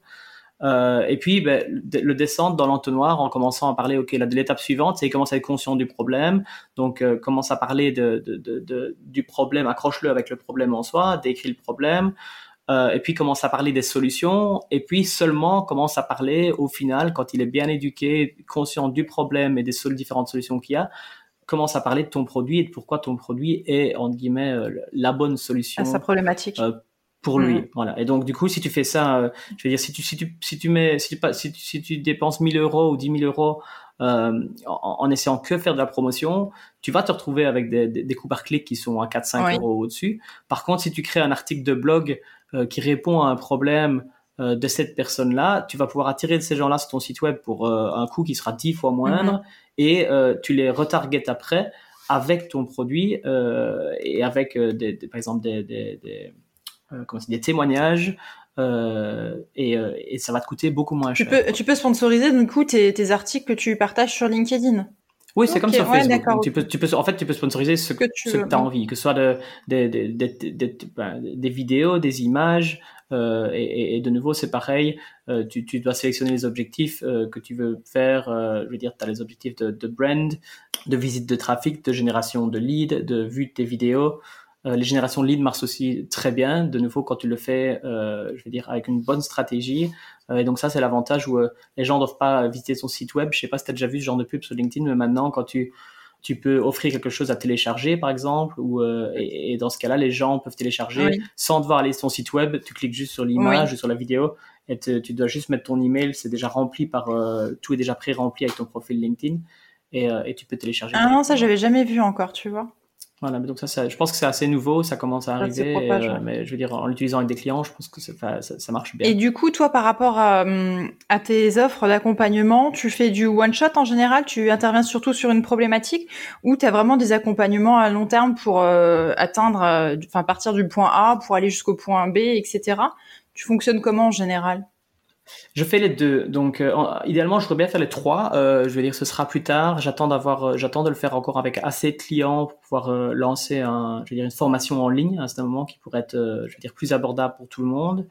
Euh, et puis, ben, le descendre dans l'entonnoir en commençant à parler, ok, de l'étape suivante, c'est commence à être conscient du problème. Donc, euh, commence à parler de, de, de, de du problème, accroche-le avec le problème en soi, décris le problème. Euh, et puis commence à parler des solutions, et puis seulement commence à parler au final, quand il est bien éduqué, conscient du problème et des différentes solutions qu'il y a, commence à parler de ton produit et de pourquoi ton produit est, entre guillemets, la bonne solution. À sa problématique. Pour lui. Mmh. Voilà. Et donc, du coup, si tu fais ça, euh, je veux dire, si tu, si tu, si tu mets, si tu, si tu, si tu dépenses 1000 euros ou 10 000 euros euh, en, en, essayant que faire de la promotion, tu vas te retrouver avec des, des, des coûts par clic qui sont à 4-5 oui. euros au-dessus. Par contre, si tu crées un article de blog euh, qui répond à un problème euh, de cette personne-là, tu vas pouvoir attirer ces gens-là sur ton site web pour euh, un coût qui sera 10 fois moindre mmh. et tu les retargetes après avec ton produit et avec, des, des, par exemple, des, des comment des témoignages euh, et, euh, et, ça va te coûter beaucoup moins tu cher. Peux, tu peux sponsoriser du coup tes, tes, articles que tu partages sur LinkedIn. Oui, c'est okay, comme sur ouais, Facebook. Tu peux, tu peux, en fait, tu peux sponsoriser ce que tu as envie, que ce soit de, de, de, de, ben, des vidéos, des images, euh, et, et, de nouveau, c'est pareil. Euh, tu, tu, dois sélectionner les objectifs euh, que tu veux faire. je veux dire, tu as les objectifs de, de, brand, de visite de trafic, de génération de leads, de vue de tes vidéos. Euh, les générations lead marchent aussi très bien, de nouveau quand tu le fais, euh, je veux dire, avec une bonne stratégie. Euh, et donc ça, c'est l'avantage où les gens ne doivent pas visiter ton site web. Je sais pas si tu as déjà vu ce genre de pub sur LinkedIn, mais maintenant, quand tu, tu peux offrir quelque chose à télécharger, par exemple, ou, et, et, dans ce cas-là, les gens peuvent télécharger oui. sans devoir aller sur ton site web. Tu cliques juste sur l'image oui. ou sur la vidéo et te, tu dois juste mettre ton email. C'est déjà rempli par, tout est déjà pré-rempli avec ton profil LinkedIn et, et tu peux télécharger. Ah non, ça, j'avais jamais vu encore, tu vois. Voilà, donc ça, ça, je pense que c'est assez nouveau, ça commence à arriver. Propage, euh, mais je veux dire, en l'utilisant avec des clients, je pense que ça, ça, marche bien. Et du coup, toi, par rapport à, à tes offres d'accompagnement, tu fais du one shot en général, tu interviens surtout sur une problématique, ou tu as vraiment des accompagnements à long terme pour euh, atteindre, euh, enfin partir du point A pour aller jusqu'au point B, etc. Tu fonctionnes comment en général? Je fais les deux. Donc, euh, idéalement, je voudrais bien faire les trois. Euh, je veux dire, ce sera plus tard. J'attends d'avoir, euh, j'attends de le faire encore avec assez de clients pour pouvoir lancer un, je veux dire, une formation en ligne à ce moment qui pourrait être, je veux dire, plus abordable pour tout le monde.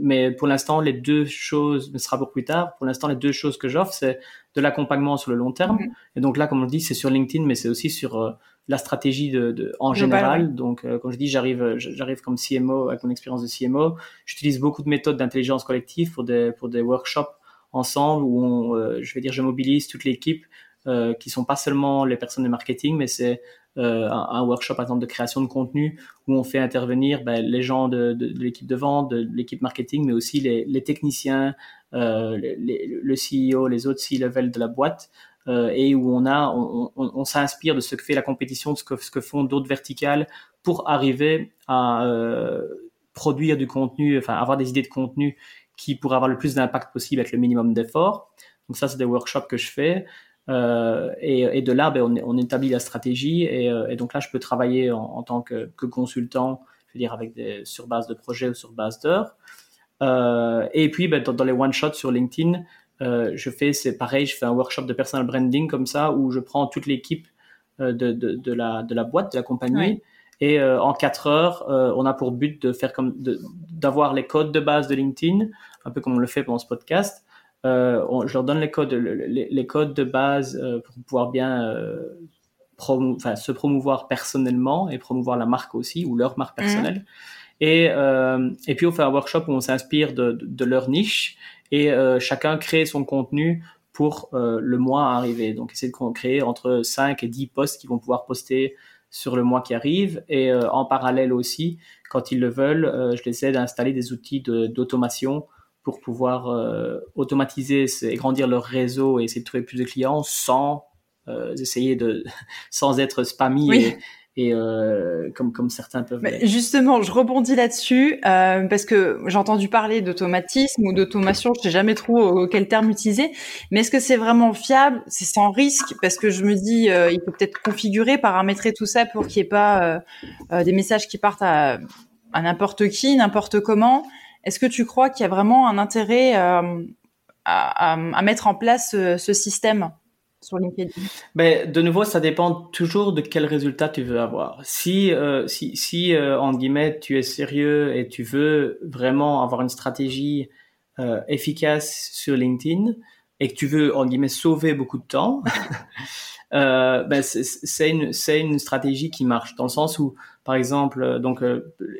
mais pour l'instant, les deux choses, ce sera pour plus tard. Pour l'instant, les deux choses que j'offre, c'est de l'accompagnement sur le long terme. Mm -hmm. Et donc là, comme on dit, c'est sur LinkedIn, mais c'est aussi sur la stratégie de, de en général. Donc, euh, quand je dis j'arrive, j'arrive comme CMO avec mon expérience de CMO, j'utilise beaucoup de méthodes d'intelligence collective pour des pour des workshops ensemble où on, euh, je vais dire, je mobilise toute l'équipe euh, qui sont pas seulement les personnes de marketing, mais c'est un, workshop par exemple de création de contenu où on fait intervenir ben, les gens de, l'équipe de vente, de, l'équipe marketing, mais aussi les, techniciens, le CEO, les autres C-level de la boîte, et où on a, on, s'inspire de ce que fait la compétition, de ce que, font d'autres verticales pour arriver à produire du contenu, enfin avoir des idées de contenu qui pourraient avoir le plus d'impact possible avec le minimum d'efforts. Donc ça, c'est des workshops que je fais. Euh, et, de là, ben, on, établit la stratégie euh, et, donc là, je peux travailler en, tant que, consultant, je veux dire avec sur base de projet ou sur base d'heures. Euh, et puis, ben, dans, les one-shots sur LinkedIn, je fais, c'est pareil, je fais un workshop de personal branding comme ça où je prends toute l'équipe de, de, la, de la boîte, de la compagnie. Et en quatre heures, on a pour but de faire comme d'avoir les codes de base de LinkedIn, un peu comme on le fait pendant ce podcast, euh, je leur donne les codes, les, codes de base euh, pour pouvoir bien euh, se promouvoir personnellement et promouvoir la marque aussi ou leur marque mhm. personnelle. Et, et puis on fait un workshop où on s'inspire de, de, leur niche et chacun crée son contenu pour le mois à arriver. Donc essayer de créer entre 5 et 10 posts qu'ils vont pouvoir poster sur le mois qui arrive. Et en parallèle aussi, quand ils le veulent, je les aide à installer des outils d'automation pour pouvoir euh, automatiser et grandir leur réseau et essayer de trouver plus de clients sans euh, essayer de sans être spammy et, et euh, comme comme certains peuvent. Mais justement, je rebondis là-dessus euh, parce que j'ai entendu parler d'automatisme ou d'automation. Je sais jamais trop quel terme utiliser. Mais est-ce que c'est vraiment fiable? C'est sans risque? Parce que je me dis, il faut peut-être configurer, paramétrer tout ça pour qu'il n'y ait pas des messages qui partent à, à n'importe qui, n'importe comment. Est-ce que tu crois qu'il y a vraiment un intérêt euh, à, mettre en place ce, système? Sur LinkedIn ben, De nouveau, ça dépend toujours de quel résultat tu veux avoir. Si, euh, si, si euh, en guillemets, tu es sérieux et tu veux vraiment avoir une stratégie efficace sur LinkedIn et que tu veux, en guillemets, sauver beaucoup de temps, ben c'est une, une stratégie qui marche dans le sens où, par exemple, donc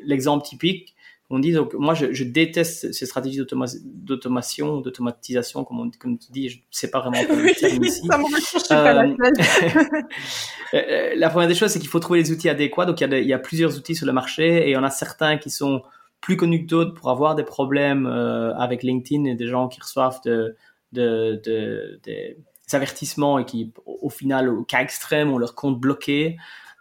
l'exemple typique, on dit donc moi je, déteste ces stratégies d'automation, d'automatisation comme, comme tu dis, je ne sais pas vraiment le terme ici. Euh, euh, la première des choses c'est qu'il faut trouver les outils adéquats. Donc il y, a plusieurs outils sur le marché et il y en a certains qui sont plus connus que d'autres pour avoir des problèmes euh, avec LinkedIn et des gens qui reçoivent de, des avertissements et qui au final au cas extrême ont leur compte bloqué.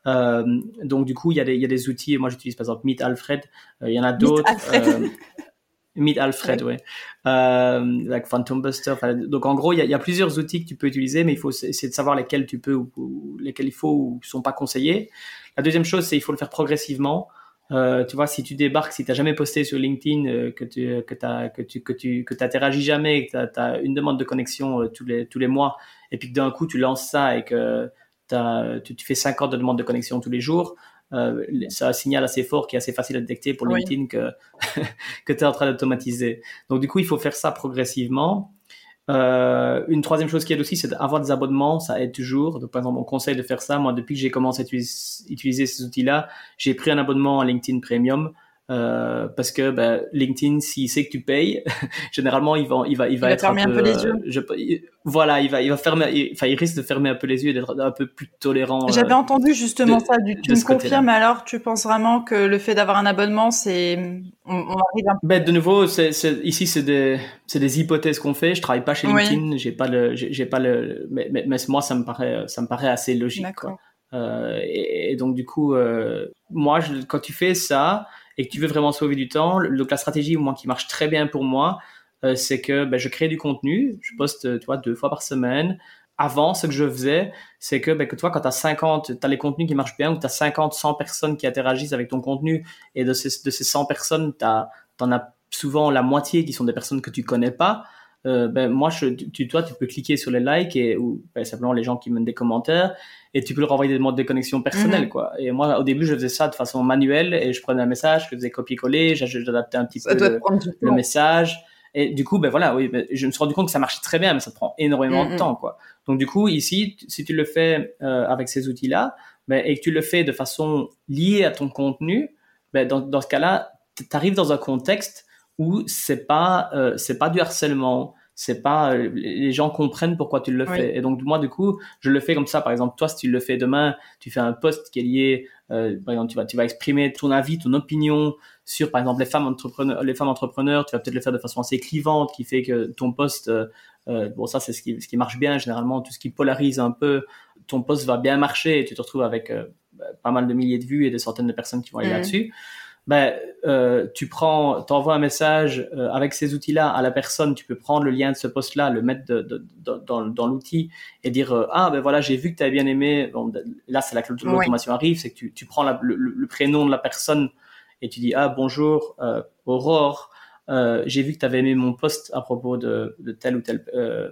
Euh, donc du coup, il y, a des, il y a des outils. Moi, j'utilise par exemple Meet Alfred. Euh, il y en a d'autres. Meet Alfred, oui. Euh, like Phantom Buster. Donc en gros, il y, a, il y, a, plusieurs outils que tu peux utiliser, mais il faut essayer de savoir lesquels tu peux ou, lesquels il faut ou sont pas conseillés. La deuxième chose, c'est il faut le faire progressivement. Euh, tu vois, si tu débarques, si tu n'as jamais posté sur LinkedIn, que tu que as, que tu que tu que t'interagis jamais, que tu as, une demande de connexion tous les tous les mois, et puis que d'un coup tu lances ça et que tu, tu, fais 50 de demandes de connexion tous les jours, euh, c'est un signal assez fort qui est assez facile à détecter pour LinkedIn que, que tu es en train d'automatiser. Donc du coup, il faut faire ça progressivement. Euh, une troisième chose qui aide aussi, c'est d'avoir des abonnements, ça aide toujours. Donc, par exemple, on conseille de faire ça. Moi, depuis que j'ai commencé à utiliser ces outils-là, j'ai pris un abonnement à LinkedIn Premium euh, parce que ben, LinkedIn, s'il sait que tu payes, généralement il va, il va, il va, être fermer un peu, les yeux. Euh, voilà, il va, il va fermer, enfin il risque de fermer un peu les yeux et d'être un peu plus tolérant. Euh, J'avais entendu justement ça. Du, tu me confirmes alors Tu penses vraiment que le fait d'avoir un abonnement, c'est, on, arrive un... ben, de nouveau, c'est, ici c'est des, c'est des hypothèses qu'on fait. Je travaille pas chez LinkedIn, j'ai pas le, j'ai pas le, mais, mais, mais, moi ça me paraît, ça me paraît assez logique. Euh, et, et, donc du coup, moi, je, quand tu fais ça et que tu veux vraiment sauver du temps, donc la stratégie moi qui marche très bien pour moi, euh, c'est que ben, je crée du contenu, je poste tu vois deux fois par semaine. Avant, ce que je faisais, c'est que, ben, que toi, quand tu as 50, tu as les contenus qui marchent bien, ou tu as 50, 100 personnes qui interagissent avec ton contenu, et de ces, de ces 100 personnes, tu en as souvent la moitié qui sont des personnes que tu connais pas. Euh, ben moi, je, tu, toi, tu peux cliquer sur les likes et ou ben, simplement les gens qui mènent des commentaires et tu peux leur envoyer des modes de connexion personnels, mhm. quoi. Et moi, au début, je faisais ça de façon manuelle et je prenais un message, je faisais copier-coller, j'adaptais un petit peu le, message. Et du coup, ben voilà, oui, ben, je me suis rendu compte que ça marchait très bien, mais ça prend énormément de mhm. temps, quoi. Donc du coup, ici, si tu le fais euh, avec ces outils-là, ben, et que tu le fais de façon liée à ton contenu, ben, dans, dans ce cas-là, tu arrives dans un contexte où c'est pas euh, c'est pas du harcèlement, c'est pas les gens comprennent pourquoi tu le fais. Et donc moi du coup, je le fais comme ça. Par exemple, toi, si tu le fais demain, tu fais un post qui est lié, euh, par exemple, tu vas tu vas exprimer ton avis, ton opinion sur par exemple les femmes entrepreneurs, les femmes entrepreneurs. Tu vas peut-être le faire de façon assez clivante, qui fait que ton post, euh, euh bon ça c'est ce qui ce qui marche bien généralement, tout ce qui polarise un peu, ton post va bien marcher et tu te retrouves avec euh, pas mal de milliers de vues et des centaines de personnes qui vont aller mmh. là-dessus ben, euh, tu prends, t'envoies un message euh, avec ces outils-là à la personne. Tu peux prendre le lien de ce post-là, le mettre de, de, dans, dans l'outil et dire euh, ah ben voilà j'ai vu que tu avais bien aimé. Bon, là c'est là que l'automation arrive, c'est que tu, tu prends le, le, prénom de la personne et tu dis ah bonjour euh, Aurore. j'ai vu que tu avais aimé mon post à propos de, de tel ou tel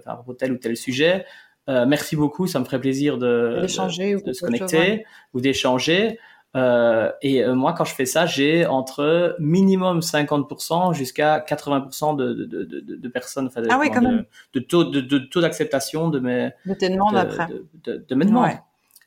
à propos de tel ou tel sujet. merci beaucoup, ça me ferait plaisir de se connecter ou d'échanger. Euh, et euh, moi, quand je fais ça, j'ai entre minimum 50% jusqu'à 80% de, de, de, de, personnes, enfin, ah oui, quand de, de, taux, de, taux d'acceptation de mes de tes demandes après. De, de, mes demandes.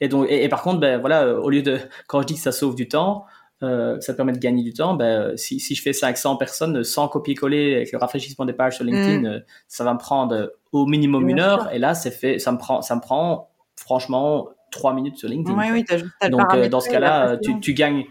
Et donc, et, par contre, ben voilà, au lieu de quand je dis que ça sauve du temps, euh, ça permet de gagner du temps. Ben, si, si je fais 500 personnes sans copier-coller avec le rafraîchissement des pages sur LinkedIn, mm. euh, ça va me prendre au minimum une heure. Et là, c'est fait, ça me prend, ça me prend franchement trois minutes sur LinkedIn. Oui, oui, as, Donc, euh, dans ce cas-là, tu, tu, gagnes.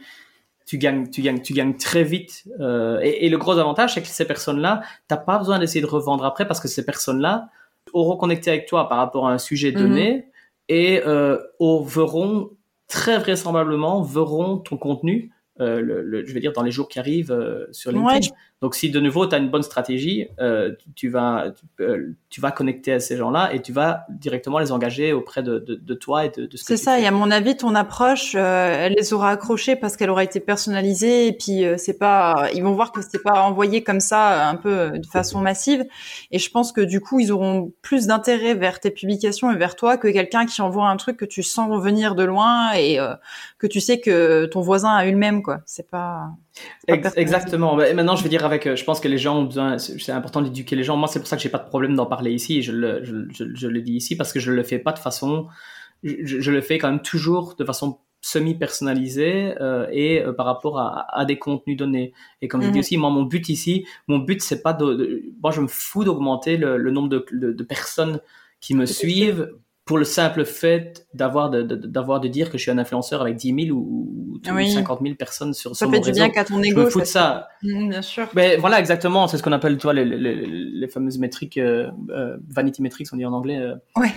Tu gagnes, tu gagnes, tu gagnes très vite. Euh, et, et, le gros avantage, c'est que ces personnes-là, t'as pas besoin d'essayer de revendre après parce que ces personnes-là auront connecté avec toi par rapport à un sujet donné mhm. et euh, verront très vraisemblablement verront ton contenu euh, le, je vais dire dans les jours qui arrivent euh, sur LinkedIn. Donc si de nouveau tu as une bonne stratégie, euh, tu, vas tu, vas connecter à ces gens-là et tu vas directement les engager auprès de, de, toi et de, de ce que C'est ça. Et à mon avis, ton approche, elle les aura accrochés parce qu'elle aura été personnalisée et puis c'est pas, ils vont voir que c'est pas envoyé comme ça un peu de façon massive. Et je pense que du coup, ils auront plus d'intérêt vers tes publications et vers toi que quelqu'un qui envoie un truc que tu sens venir de loin et que tu sais que ton voisin a eu le même quoi. C'est pas, exactement. Et maintenant, je vais dire avec, euh, je pense que les gens ont besoin, c'est important d'éduquer les gens. Moi, c'est pour ça que j'ai pas de problème d'en parler ici. Je le, je, je, le dis ici parce que je le fais pas de façon, je, je le fais quand même toujours de façon semi-personnalisée euh, et euh, par rapport à, à, des contenus donnés. Et comme je dis mhm. aussi, moi, mon but ici, mon but, c'est pas de, moi, je me fous d'augmenter le, le, nombre de, de, de personnes qui me suivent pour le simple fait d'avoir de, d'avoir de, dire que je suis un influenceur avec 10 000 ou, 50 000 personnes sur, ça sur fait du bien qu'à ton ego. Je me ça. Mmh, bien sûr. Mais voilà, exactement. C'est ce qu'on appelle, toi, les, les, les, fameuses métriques, euh, euh, vanity metrics, on dit en anglais. Euh, ouais.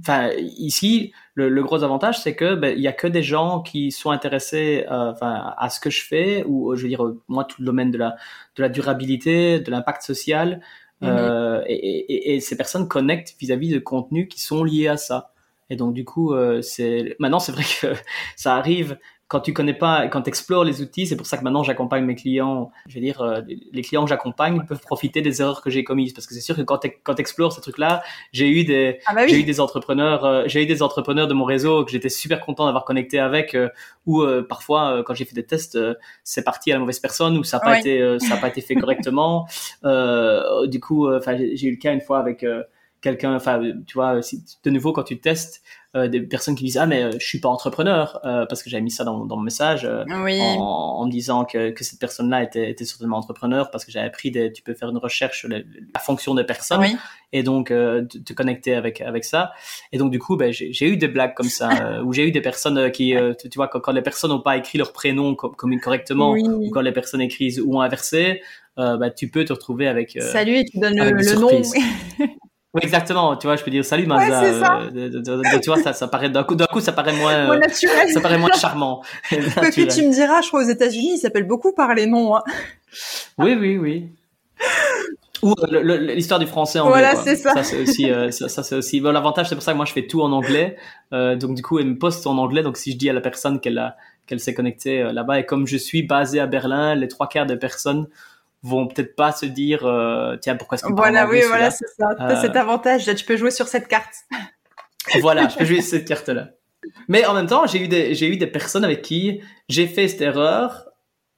Enfin, ici, le, le, gros avantage, c'est que ben, il y a que des gens qui sont intéressés, enfin, à ce que je fais, ou je veux dire, moi, tout le domaine de la de la durabilité, de l'impact social. Mhm. Euh, et, ces personnes connectent vis-à-vis de contenus qui sont liés à ça. Et donc du coup, euh, c'est maintenant c'est vrai que ça arrive quand tu connais pas, quand tu explores les outils, c'est pour ça que maintenant j'accompagne mes clients. Je veux dire, euh, les clients que j'accompagne peuvent profiter des erreurs que j'ai commises parce que c'est sûr que quand tu quand explores ces trucs-là, j'ai eu des ah bah j'ai eu des entrepreneurs, euh, j'ai eu des entrepreneurs de mon réseau que j'étais super content d'avoir connecté avec euh, ou parfois quand j'ai fait des tests, c'est parti à la mauvaise personne ou ça n'a pas été ça a pas été fait correctement. du coup, enfin j'ai eu le cas une fois avec quelqu'un, enfin, tu vois, de nouveau, quand tu testes, euh, des personnes qui disent ah mais euh, je suis pas entrepreneur euh, parce que j'avais mis ça dans, dans mon message en, en, me disant que, que cette personne-là était, était certainement entrepreneur parce que j'avais appris des, tu peux faire une recherche sur la, fonction des personnes et donc te, connecter avec avec ça. Et donc du coup ben, j'ai eu des blagues comme ça où j'ai eu des personnes qui tu, vois quand, les personnes n'ont pas écrit leur prénom comme, comme correctement ou quand les personnes écrivent ou inversé bah, tu peux te retrouver avec salut et tu donnes le, le nom Oui, exactement. Tu vois, je peux dire salut Mazda. Euh, tu vois, ça, ça paraît d'un coup, d'un coup, ça paraît moins, ça paraît moins charmant. que tu me diras, je crois aux États-Unis, ils s'appellent beaucoup par les noms. Hein. Oui, oui, oui. Ou euh, l'histoire du français anglais. Voilà, c'est ça. Ça c'est aussi, euh, ça, ça aussi. Bon, l'avantage, c'est pour ça que moi je fais tout en anglais. Donc du coup, elle me poste en anglais. Donc si je dis à la personne qu'elle a, qu'elle s'est connectée là-bas, et comme je suis basé à Berlin, les trois quarts des personnes vont peut-être pas se dire euh, tiens pourquoi est-ce que voilà oui voilà c'est ça. Euh, cet avantage là tu peux jouer sur cette carte. Voilà je peux jouer sur cette carte là mais en même temps j'ai eu des j'ai eu des personnes avec qui j'ai fait cette erreur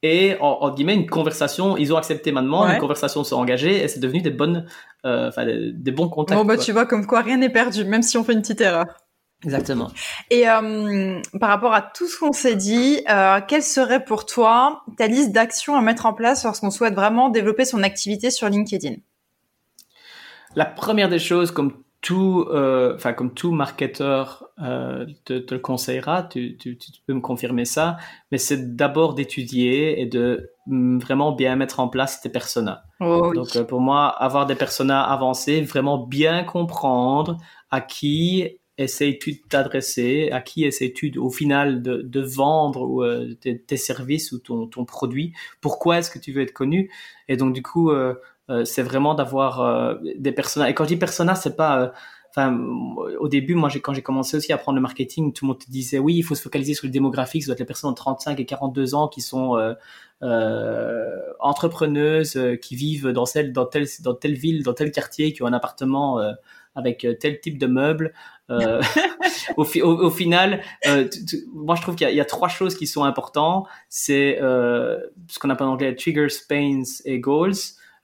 et en, en guillemets une conversation ils ont accepté ma demande une conversation s'est engagée et c'est devenu des bonnes euh, des, bons contacts bon bah tu vois comme quoi rien n'est perdu même si on fait une petite erreur Exactement. Et euh, par rapport à tout ce qu'on s'est dit, euh, quelle serait pour toi ta liste d'actions à mettre en place lorsqu'on souhaite vraiment développer son activité sur LinkedIn? La première des choses, comme tout, euh, enfin comme tout marketeur euh, te, te, le conseillera, tu, tu, tu, peux me confirmer ça, mais c'est d'abord d'étudier et de mm, vraiment bien mettre en place tes personas. Oh, Donc euh, pour moi, avoir des personas avancés, vraiment bien comprendre à qui essayes-tu de t'adresser, à qui essayes-tu au final de, de vendre ou, euh, tes, tes, services ou ton, ton produit, pourquoi est-ce que tu veux être connu, et donc du coup euh, euh, c'est vraiment d'avoir euh, des personas. Et quand je dis persona, c'est pas euh, enfin au début moi quand j'ai commencé aussi à apprendre le marketing tout le monde te disait oui il faut se focaliser sur le démographique ça doit être les personnes de 35 et 42 ans qui sont euh, entrepreneuses qui vivent dans celle dans telle dans telle ville dans tel quartier qui ont un appartement avec tel type de meubles au, au, final moi je trouve qu'il y, y, a trois choses qui sont importantes. C'est ce qu'on appelle en anglais triggers pains et goals.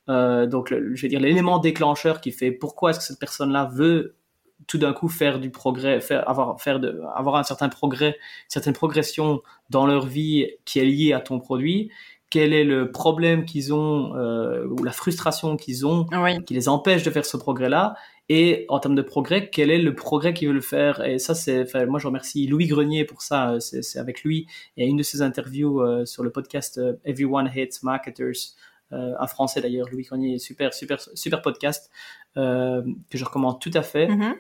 Euh, donc, je veux dire, l'élément déclencheur qui fait pourquoi est-ce que cette personne-là veut tout d'un coup faire du progrès, faire, avoir, faire de, avoir un certain progrès, une certaine progression dans leur vie qui est liée à ton produit. Quel est le problème qu'ils ont euh, ou la frustration qu'ils ont qui les empêche de faire ce progrès-là? Et en termes de progrès, quel est le progrès qu'ils veulent faire? Et ça, c'est, moi, je remercie Louis Grenier pour ça. C'est, avec lui et une de ses interviews euh, sur le podcast euh, Everyone Hates Marketers euh, un français d'ailleurs, Louis Grenier, super, super, super podcast euh, que je recommande tout à fait. Mm-hmm.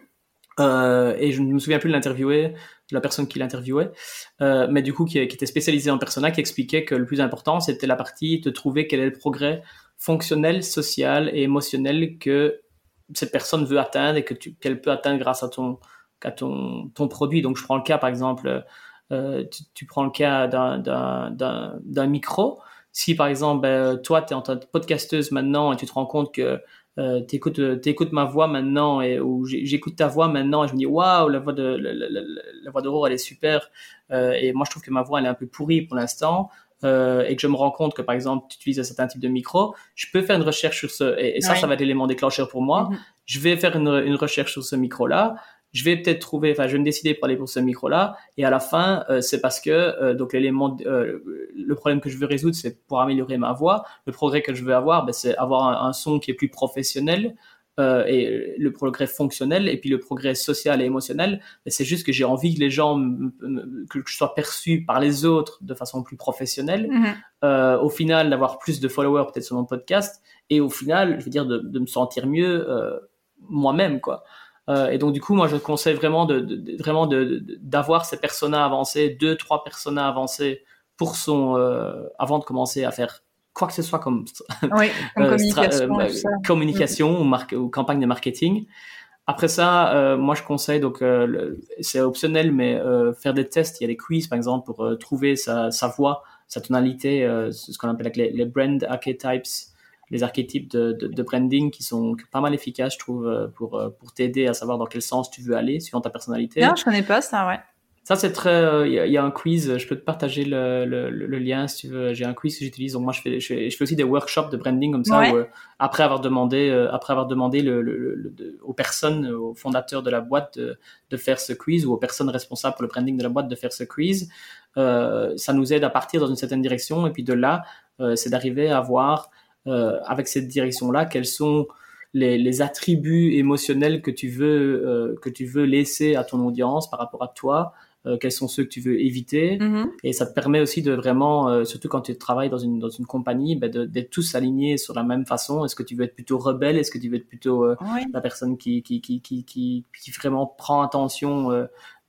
Euh, et je ne me souviens plus de l'interviewer, de la personne qui l'interviewait, euh, mais du coup qui, qui, était spécialisé en persona, qui expliquait que le plus important c'était la partie de trouver quel est le progrès fonctionnel, social et émotionnel que cette personne veut atteindre et que qu'elle peut atteindre grâce à ton, à ton, ton produit. Donc je prends le cas par exemple, euh, tu, prends le cas d'un, d'un, d'un, micro. Si par exemple, ben, toi, tu es en tant que podcasteuse maintenant et tu te rends compte que euh, tu écoutes, ma voix maintenant et ou j'écoute ta voix maintenant et je me dis waouh la voix de la, la, la, voix d'Aurore elle est super. Euh, et moi je trouve que ma voix elle est un peu pourrie pour l'instant euh, et que je me rends compte que par exemple tu utilises un certain type de micro je peux faire une recherche sur ce et, ça ça va être l'élément déclencheur pour moi mm-hmm. je vais faire une, une recherche sur ce micro là je vais peut-être trouver, enfin, je vais me décider pour aller pour ce micro-là, et à la fin, euh, c'est parce que euh, donc l'élément, euh, le problème que je veux résoudre, c'est pour améliorer ma voix. Le progrès que je veux avoir, ben, c'est avoir un, son qui est plus professionnel. Et le progrès fonctionnel et puis le progrès social et émotionnel c'est juste que j'ai envie que les gens que je sois perçu par les autres de façon plus professionnelle mm-hmm. au final d'avoir plus de followers peut-être sur mon podcast et au final je veux dire de, de me sentir mieux moi-même quoi euh, et donc du coup, moi, je conseille vraiment de, de vraiment d'avoir ces personas avancés, deux, trois personas avancés pour son euh, avant de commencer à faire quoi que ce soit comme, oui, comme euh, communication, euh, communication ou, campagne de marketing. Après ça, euh, moi je conseille donc c'est optionnel, mais faire des tests. Il y a des quiz par exemple pour trouver sa, sa voix, sa tonalité, ce qu'on appelle les, les brand archetypes les archétypes de, de, de, branding qui sont pas mal efficaces, je trouve, pour, pour t'aider à savoir dans quel sens tu veux aller, suivant ta personnalité. Non, je connais pas ça, ouais. Ça, c'est très. Euh, il y, a un quiz. Je peux te partager le, le, le lien si tu veux. J'ai un quiz que j'utilise. Donc moi, je fais, je fais, je fais, aussi des workshops de branding comme ça. Où, après avoir demandé, après avoir demandé le, aux personnes, aux fondateurs de la boîte de, de, faire ce quiz ou aux personnes responsables pour le branding de la boîte de faire ce quiz, euh, ça nous aide à partir dans une certaine direction. Et puis de là, euh, c'est d'arriver à voir euh, avec cette direction-là, quels sont les, les, attributs émotionnels que tu veux euh, que tu veux laisser à ton audience par rapport à toi, euh, quels sont ceux que tu veux éviter. Mm-hmm. Et ça te permet aussi de vraiment, euh, surtout quand tu travailles dans une, dans une compagnie, ben d'être tous alignés sur la même façon. Est-ce que tu veux être plutôt rebelle? Est-ce que tu veux être plutôt euh, la personne qui, qui, qui, qui, qui, qui vraiment prend attention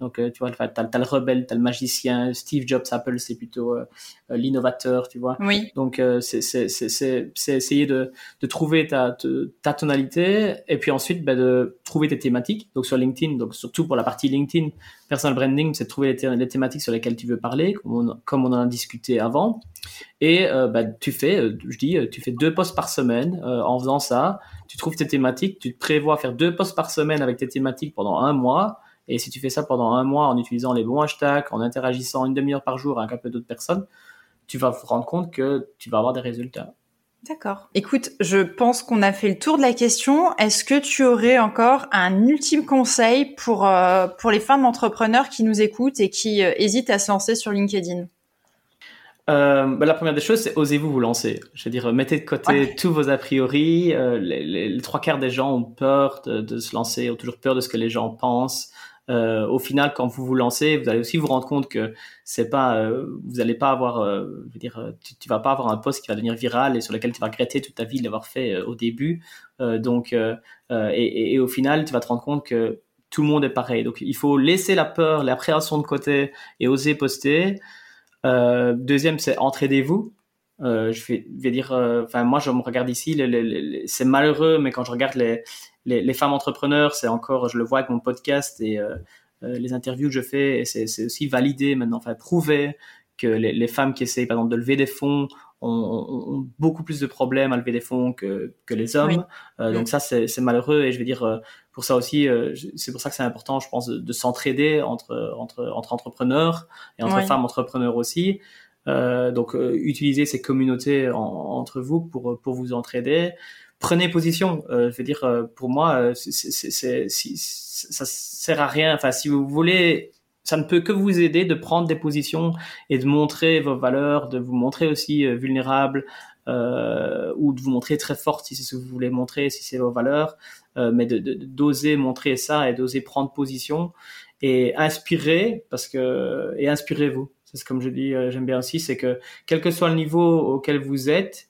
donc, euh, tu vois, t'as as le rebelle, t'as le magicien. Steve Jobs, Apple, c'est plutôt euh, euh, l'innovateur, tu vois. Oui. Donc, c'est essayer de, de trouver ta, ta tonalité et puis ensuite bah, de trouver tes thématiques. Donc, sur LinkedIn, donc surtout pour la partie LinkedIn, personal branding, c'est de trouver les, thématiques sur lesquelles tu veux parler, comme on, comme on en a discuté avant. Et bah, tu fais, je dis, tu fais deux posts par semaine en faisant ça. Tu trouves tes thématiques, tu te prévois faire deux posts par semaine avec tes thématiques pendant un mois et si tu fais ça pendant un mois en utilisant les bons hashtags, en interagissant une demi-heure par jour avec un peu d'autres personnes, tu vas te rendre compte que tu vas avoir des résultats. D'accord. Écoute, je pense qu'on a fait le tour de la question. Est-ce que tu aurais encore un ultime conseil pour, euh, pour les femmes entrepreneurs qui nous écoutent et qui euh, hésitent à se lancer sur LinkedIn? Euh, bah, la première des choses, c'est osez-vous vous lancer. Je veux dire, mettez de côté tous vos a priori. Les, les, trois quarts des gens ont peur de, de, se lancer, ont toujours peur de ce que les gens pensent. Euh, au final, quand vous vous lancez, vous allez aussi vous rendre compte que c'est pas, euh, vous allez pas avoir, euh, je veux dire, tu, vas pas avoir un poste qui va devenir viral et sur lequel tu vas regretter toute ta vie de l'avoir fait au début. donc, et, au final, tu vas te rendre compte que tout le monde est pareil. Donc, il faut laisser la peur, l'appréhension de côté et oser poster. Deuxième, c'est entraidez-vous. Je vais, dire, enfin moi je me regarde ici, c'est malheureux, mais quand je regarde les, les, femmes entrepreneurs, c'est encore, je le vois avec mon podcast et les interviews que je fais, c'est aussi validé maintenant, enfin prouvé que les, femmes qui essayent par exemple de lever des fonds ont, ont, beaucoup plus de problèmes à lever des fonds que, que les hommes. Euh, donc ça c'est malheureux et je vais dire pour ça aussi, euh, c'est pour ça que c'est important, je pense, de, s'entraider entre, entre, entre entrepreneurs et entre femmes entrepreneurs aussi. Euh, donc, euh, utilisez ces communautés entre vous pour, pour vous entraider. Prenez position. je veux dire, pour moi, c'est, ça sert à rien. Enfin, si vous voulez ça ne peut que vous aider de prendre des positions et de montrer vos valeurs, de vous montrer aussi vulnérable euh, ou de vous montrer très forte si c'est ce que vous voulez montrer, si c'est vos valeurs. Euh, mais d'oser montrer ça et d'oser prendre position et inspirer parce que et inspirez-vous. C'est comme je dis, euh, j'aime bien aussi, c'est que quel que soit le niveau auquel vous êtes,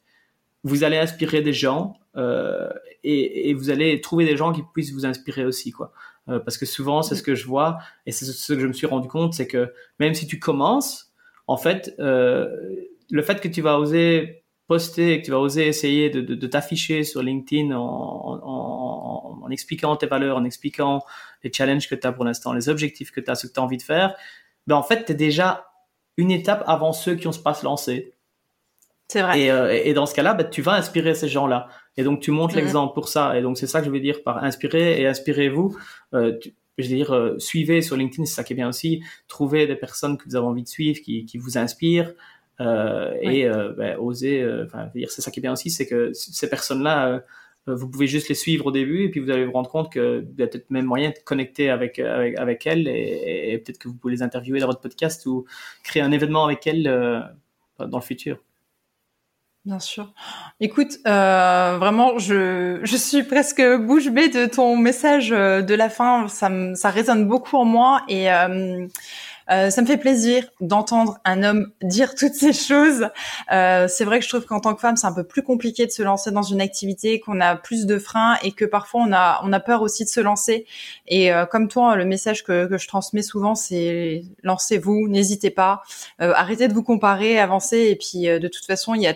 vous allez inspirer des gens euh, et, et, vous allez trouver des gens qui puissent vous inspirer aussi, quoi. Euh, parce que souvent, c'est ce que je vois et c'est ce que je me suis rendu compte, c'est que même si tu commences, en fait, euh, le fait que tu vas oser poster, que tu vas oser essayer de, de, de t'afficher sur LinkedIn en, en, en, expliquant tes valeurs, en expliquant les challenges que tu as pour l'instant, les objectifs que tu as, ce que tu as envie de faire, ben en fait, tu es déjà une étape avant ceux qui ont pas se lancer. C'est vrai. Et, euh, et, dans ce cas-là, ben, tu vas inspirer ces gens-là. Et donc, tu montres l'exemple pour ça. Et donc, c'est ça que je veux dire par inspirer et inspirez-vous. Euh, je veux dire, euh, suivez sur LinkedIn, c'est ça qui est bien aussi. Trouvez des personnes que vous avez envie de suivre, qui, qui vous inspirent. Euh, et oser, euh, enfin, dire, c'est ça qui est bien aussi, c'est que ces personnes-là, vous pouvez juste les suivre au début et puis vous allez vous rendre compte que y a peut-être même moyen de connecter avec, avec, avec elles et, et peut-être que vous pouvez les interviewer dans votre podcast ou créer un événement avec elles dans le futur. Bien sûr. Écoute, euh, vraiment, je, je suis presque bouche bée de ton message de la fin. Ça, ça résonne beaucoup en moi et euh, euh, ça me fait plaisir d'entendre un homme dire toutes ces choses. Euh, c'est vrai que je trouve qu'en tant que femme, c'est un peu plus compliqué de se lancer dans une activité, qu'on a plus de freins et que parfois on a on a peur aussi de se lancer. Et euh, comme toi, le message que, que je transmets souvent, c'est lancez-vous, n'hésitez pas, euh, arrêtez de vous comparer, avancez. Et puis de toute façon, il y a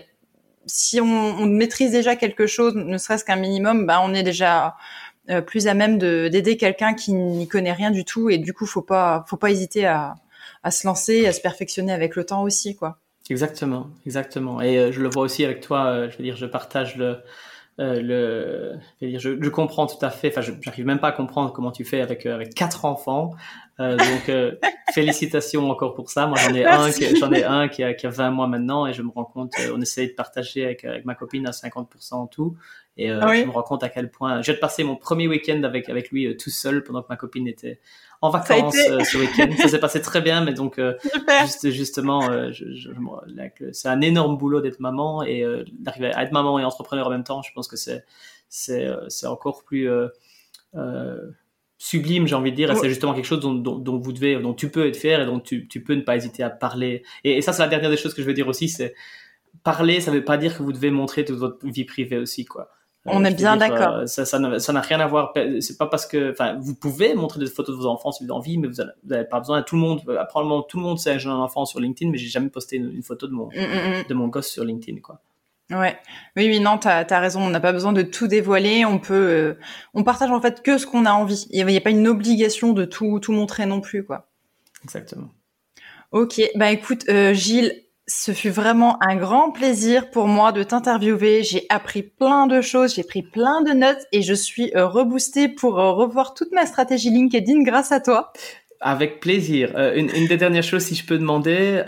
si on, maîtrise déjà quelque chose, ne serait-ce qu'un minimum, ben on est déjà euh, plus à même d'aider quelqu'un qui n'y connaît rien du tout. Et du coup faut pas faut pas hésiter à, à se lancer à se perfectionner avec le temps aussi quoi. Exactement exactement. Et euh, je le vois aussi avec toi euh, je veux dire je partage le le je, veux comprends tout à fait enfin j'arrive même pas à comprendre comment tu fais avec avec quatre enfants donc félicitations encore pour ça moi j'en ai un j'en ai un qui a, qui a 20 mois maintenant et je me rends compte on essaye de partager avec, avec ma copine à 50% en tout et euh, je me rends compte à quel point. J'ai passé mon premier week-end avec avec lui euh, tout seul pendant que ma copine était en vacances euh, ce week-end. Ça s'est passé très bien, mais donc juste, justement, je, je, c'est un énorme boulot d'être maman et d'arriver à être maman et entrepreneur en même temps. Je pense que c'est c'est c'est encore plus sublime, j'ai envie de dire, et c'est justement quelque chose dont, dont, dont, vous devez, dont tu peux être fier et dont tu, tu peux ne pas hésiter à parler. Et, et ça, c'est la dernière des choses que je veux dire aussi, c'est parler, ça veut pas dire que vous devez montrer toute votre vie privée aussi, quoi. On est bien d'accord. Euh, ça, ça n'a rien à voir. C'est pas parce que, enfin, vous pouvez montrer des photos de vos enfants si vous avez envie, mais vous n'avez pas besoin. Tout le monde, euh, probablement tout le monde sait un enfant sur LinkedIn, mais j'ai jamais posté une, photo de mon, mm, mm, mm. de mon gosse sur LinkedIn, quoi. Ouais, oui, oui, non, t'as as raison. On n'a pas besoin de tout dévoiler. On peut, euh, on partage en fait que ce qu'on a envie. Il n'y a, pas une obligation de tout, tout montrer non plus, quoi. Exactement. Ok, bah écoute, Gilles, ce fut vraiment un grand plaisir pour moi de t'interviewer. J'ai appris plein de choses, j'ai pris plein de notes et je suis euh, reboostée pour euh, revoir toute ma stratégie LinkedIn grâce à toi. Avec plaisir. Euh, une, des dernières choses, si je peux demander,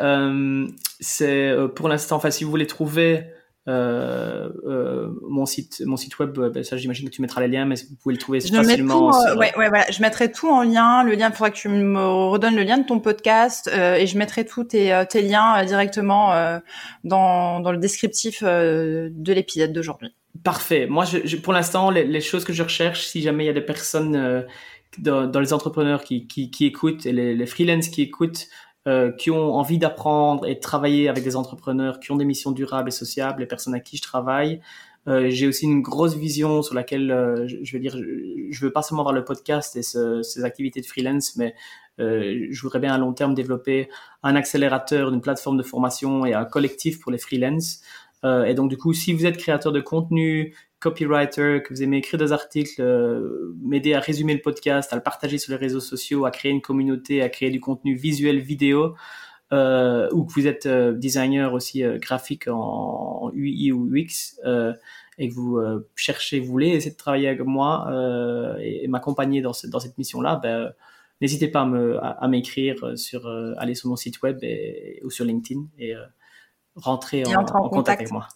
c'est pour l'instant, enfin, si vous voulez trouver euh, euh, mon site, mon site web, ben, ça j'imagine que tu mettras les liens, mais vous pouvez le trouver je facilement. Tout, ouais, ouais, voilà. Je mettrai tout en lien. Le lien, il faudra que tu me redonnes le lien de ton podcast et je mettrai tous tes, tes liens directement dans, dans le descriptif de l'épisode d'aujourd'hui. Parfait. Moi, je, pour l'instant, les, les, choses que je recherche, si jamais il y a des personnes dans, dans, les entrepreneurs qui, qui, qui écoutent et les, les freelances qui écoutent, euh, qui ont envie d'apprendre et de travailler avec des entrepreneurs qui ont des missions durables et sociables, les personnes à qui je travaille. Euh, j'ai aussi une grosse vision sur laquelle euh, je, veux dire, je, veux pas seulement voir le podcast et ce, ces activités de freelance, mais euh, je voudrais bien à long terme développer un accélérateur, une plateforme de formation et un collectif pour les freelance. Euh, et donc du coup, si vous êtes créateur de contenu, copywriter, que vous aimez écrire des articles, euh, m'aider à résumer le podcast, à le partager sur les réseaux sociaux, à créer une communauté, à créer du contenu visuel, vidéo, euh, ou que vous êtes euh, designer aussi euh, graphique en, UI ou UX, et que vous cherchez, vous voulez essayer de travailler avec moi et, m'accompagner dans, dans cette mission-là, ben, n'hésitez pas à m'écrire sur, aller sur mon site web ou sur LinkedIn et rentrer en, en, contact avec moi.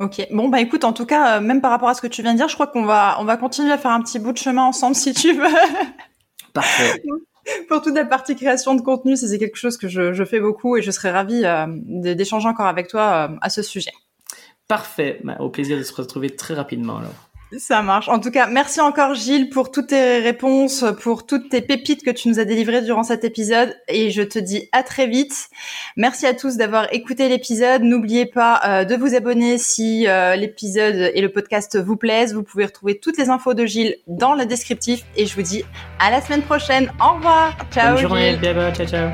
Ok. Bon bah écoute, en tout cas, euh, même par rapport à ce que tu viens de dire, je crois qu'on va on va continuer à faire un petit bout de chemin ensemble si tu veux. Parfait. Pour toute la partie création de contenu, c'est quelque chose que je, je, fais beaucoup et je serais ravie euh, d'échanger encore avec toi euh, à ce sujet. Parfait. Bah, au plaisir de se retrouver très rapidement alors. Ça marche. En tout cas, merci encore Gilles pour toutes tes réponses, pour toutes tes pépites que tu nous as délivrées durant cet épisode. Et je te dis à très vite. Merci à tous d'avoir écouté l'épisode. N'oubliez pas euh, de vous abonner si euh, l'épisode et le podcast vous plaisent. Vous pouvez retrouver toutes les infos de Gilles dans le descriptif. Et je vous dis à la semaine prochaine. Au revoir. Ciao. Bonne journée. Ciao, ciao.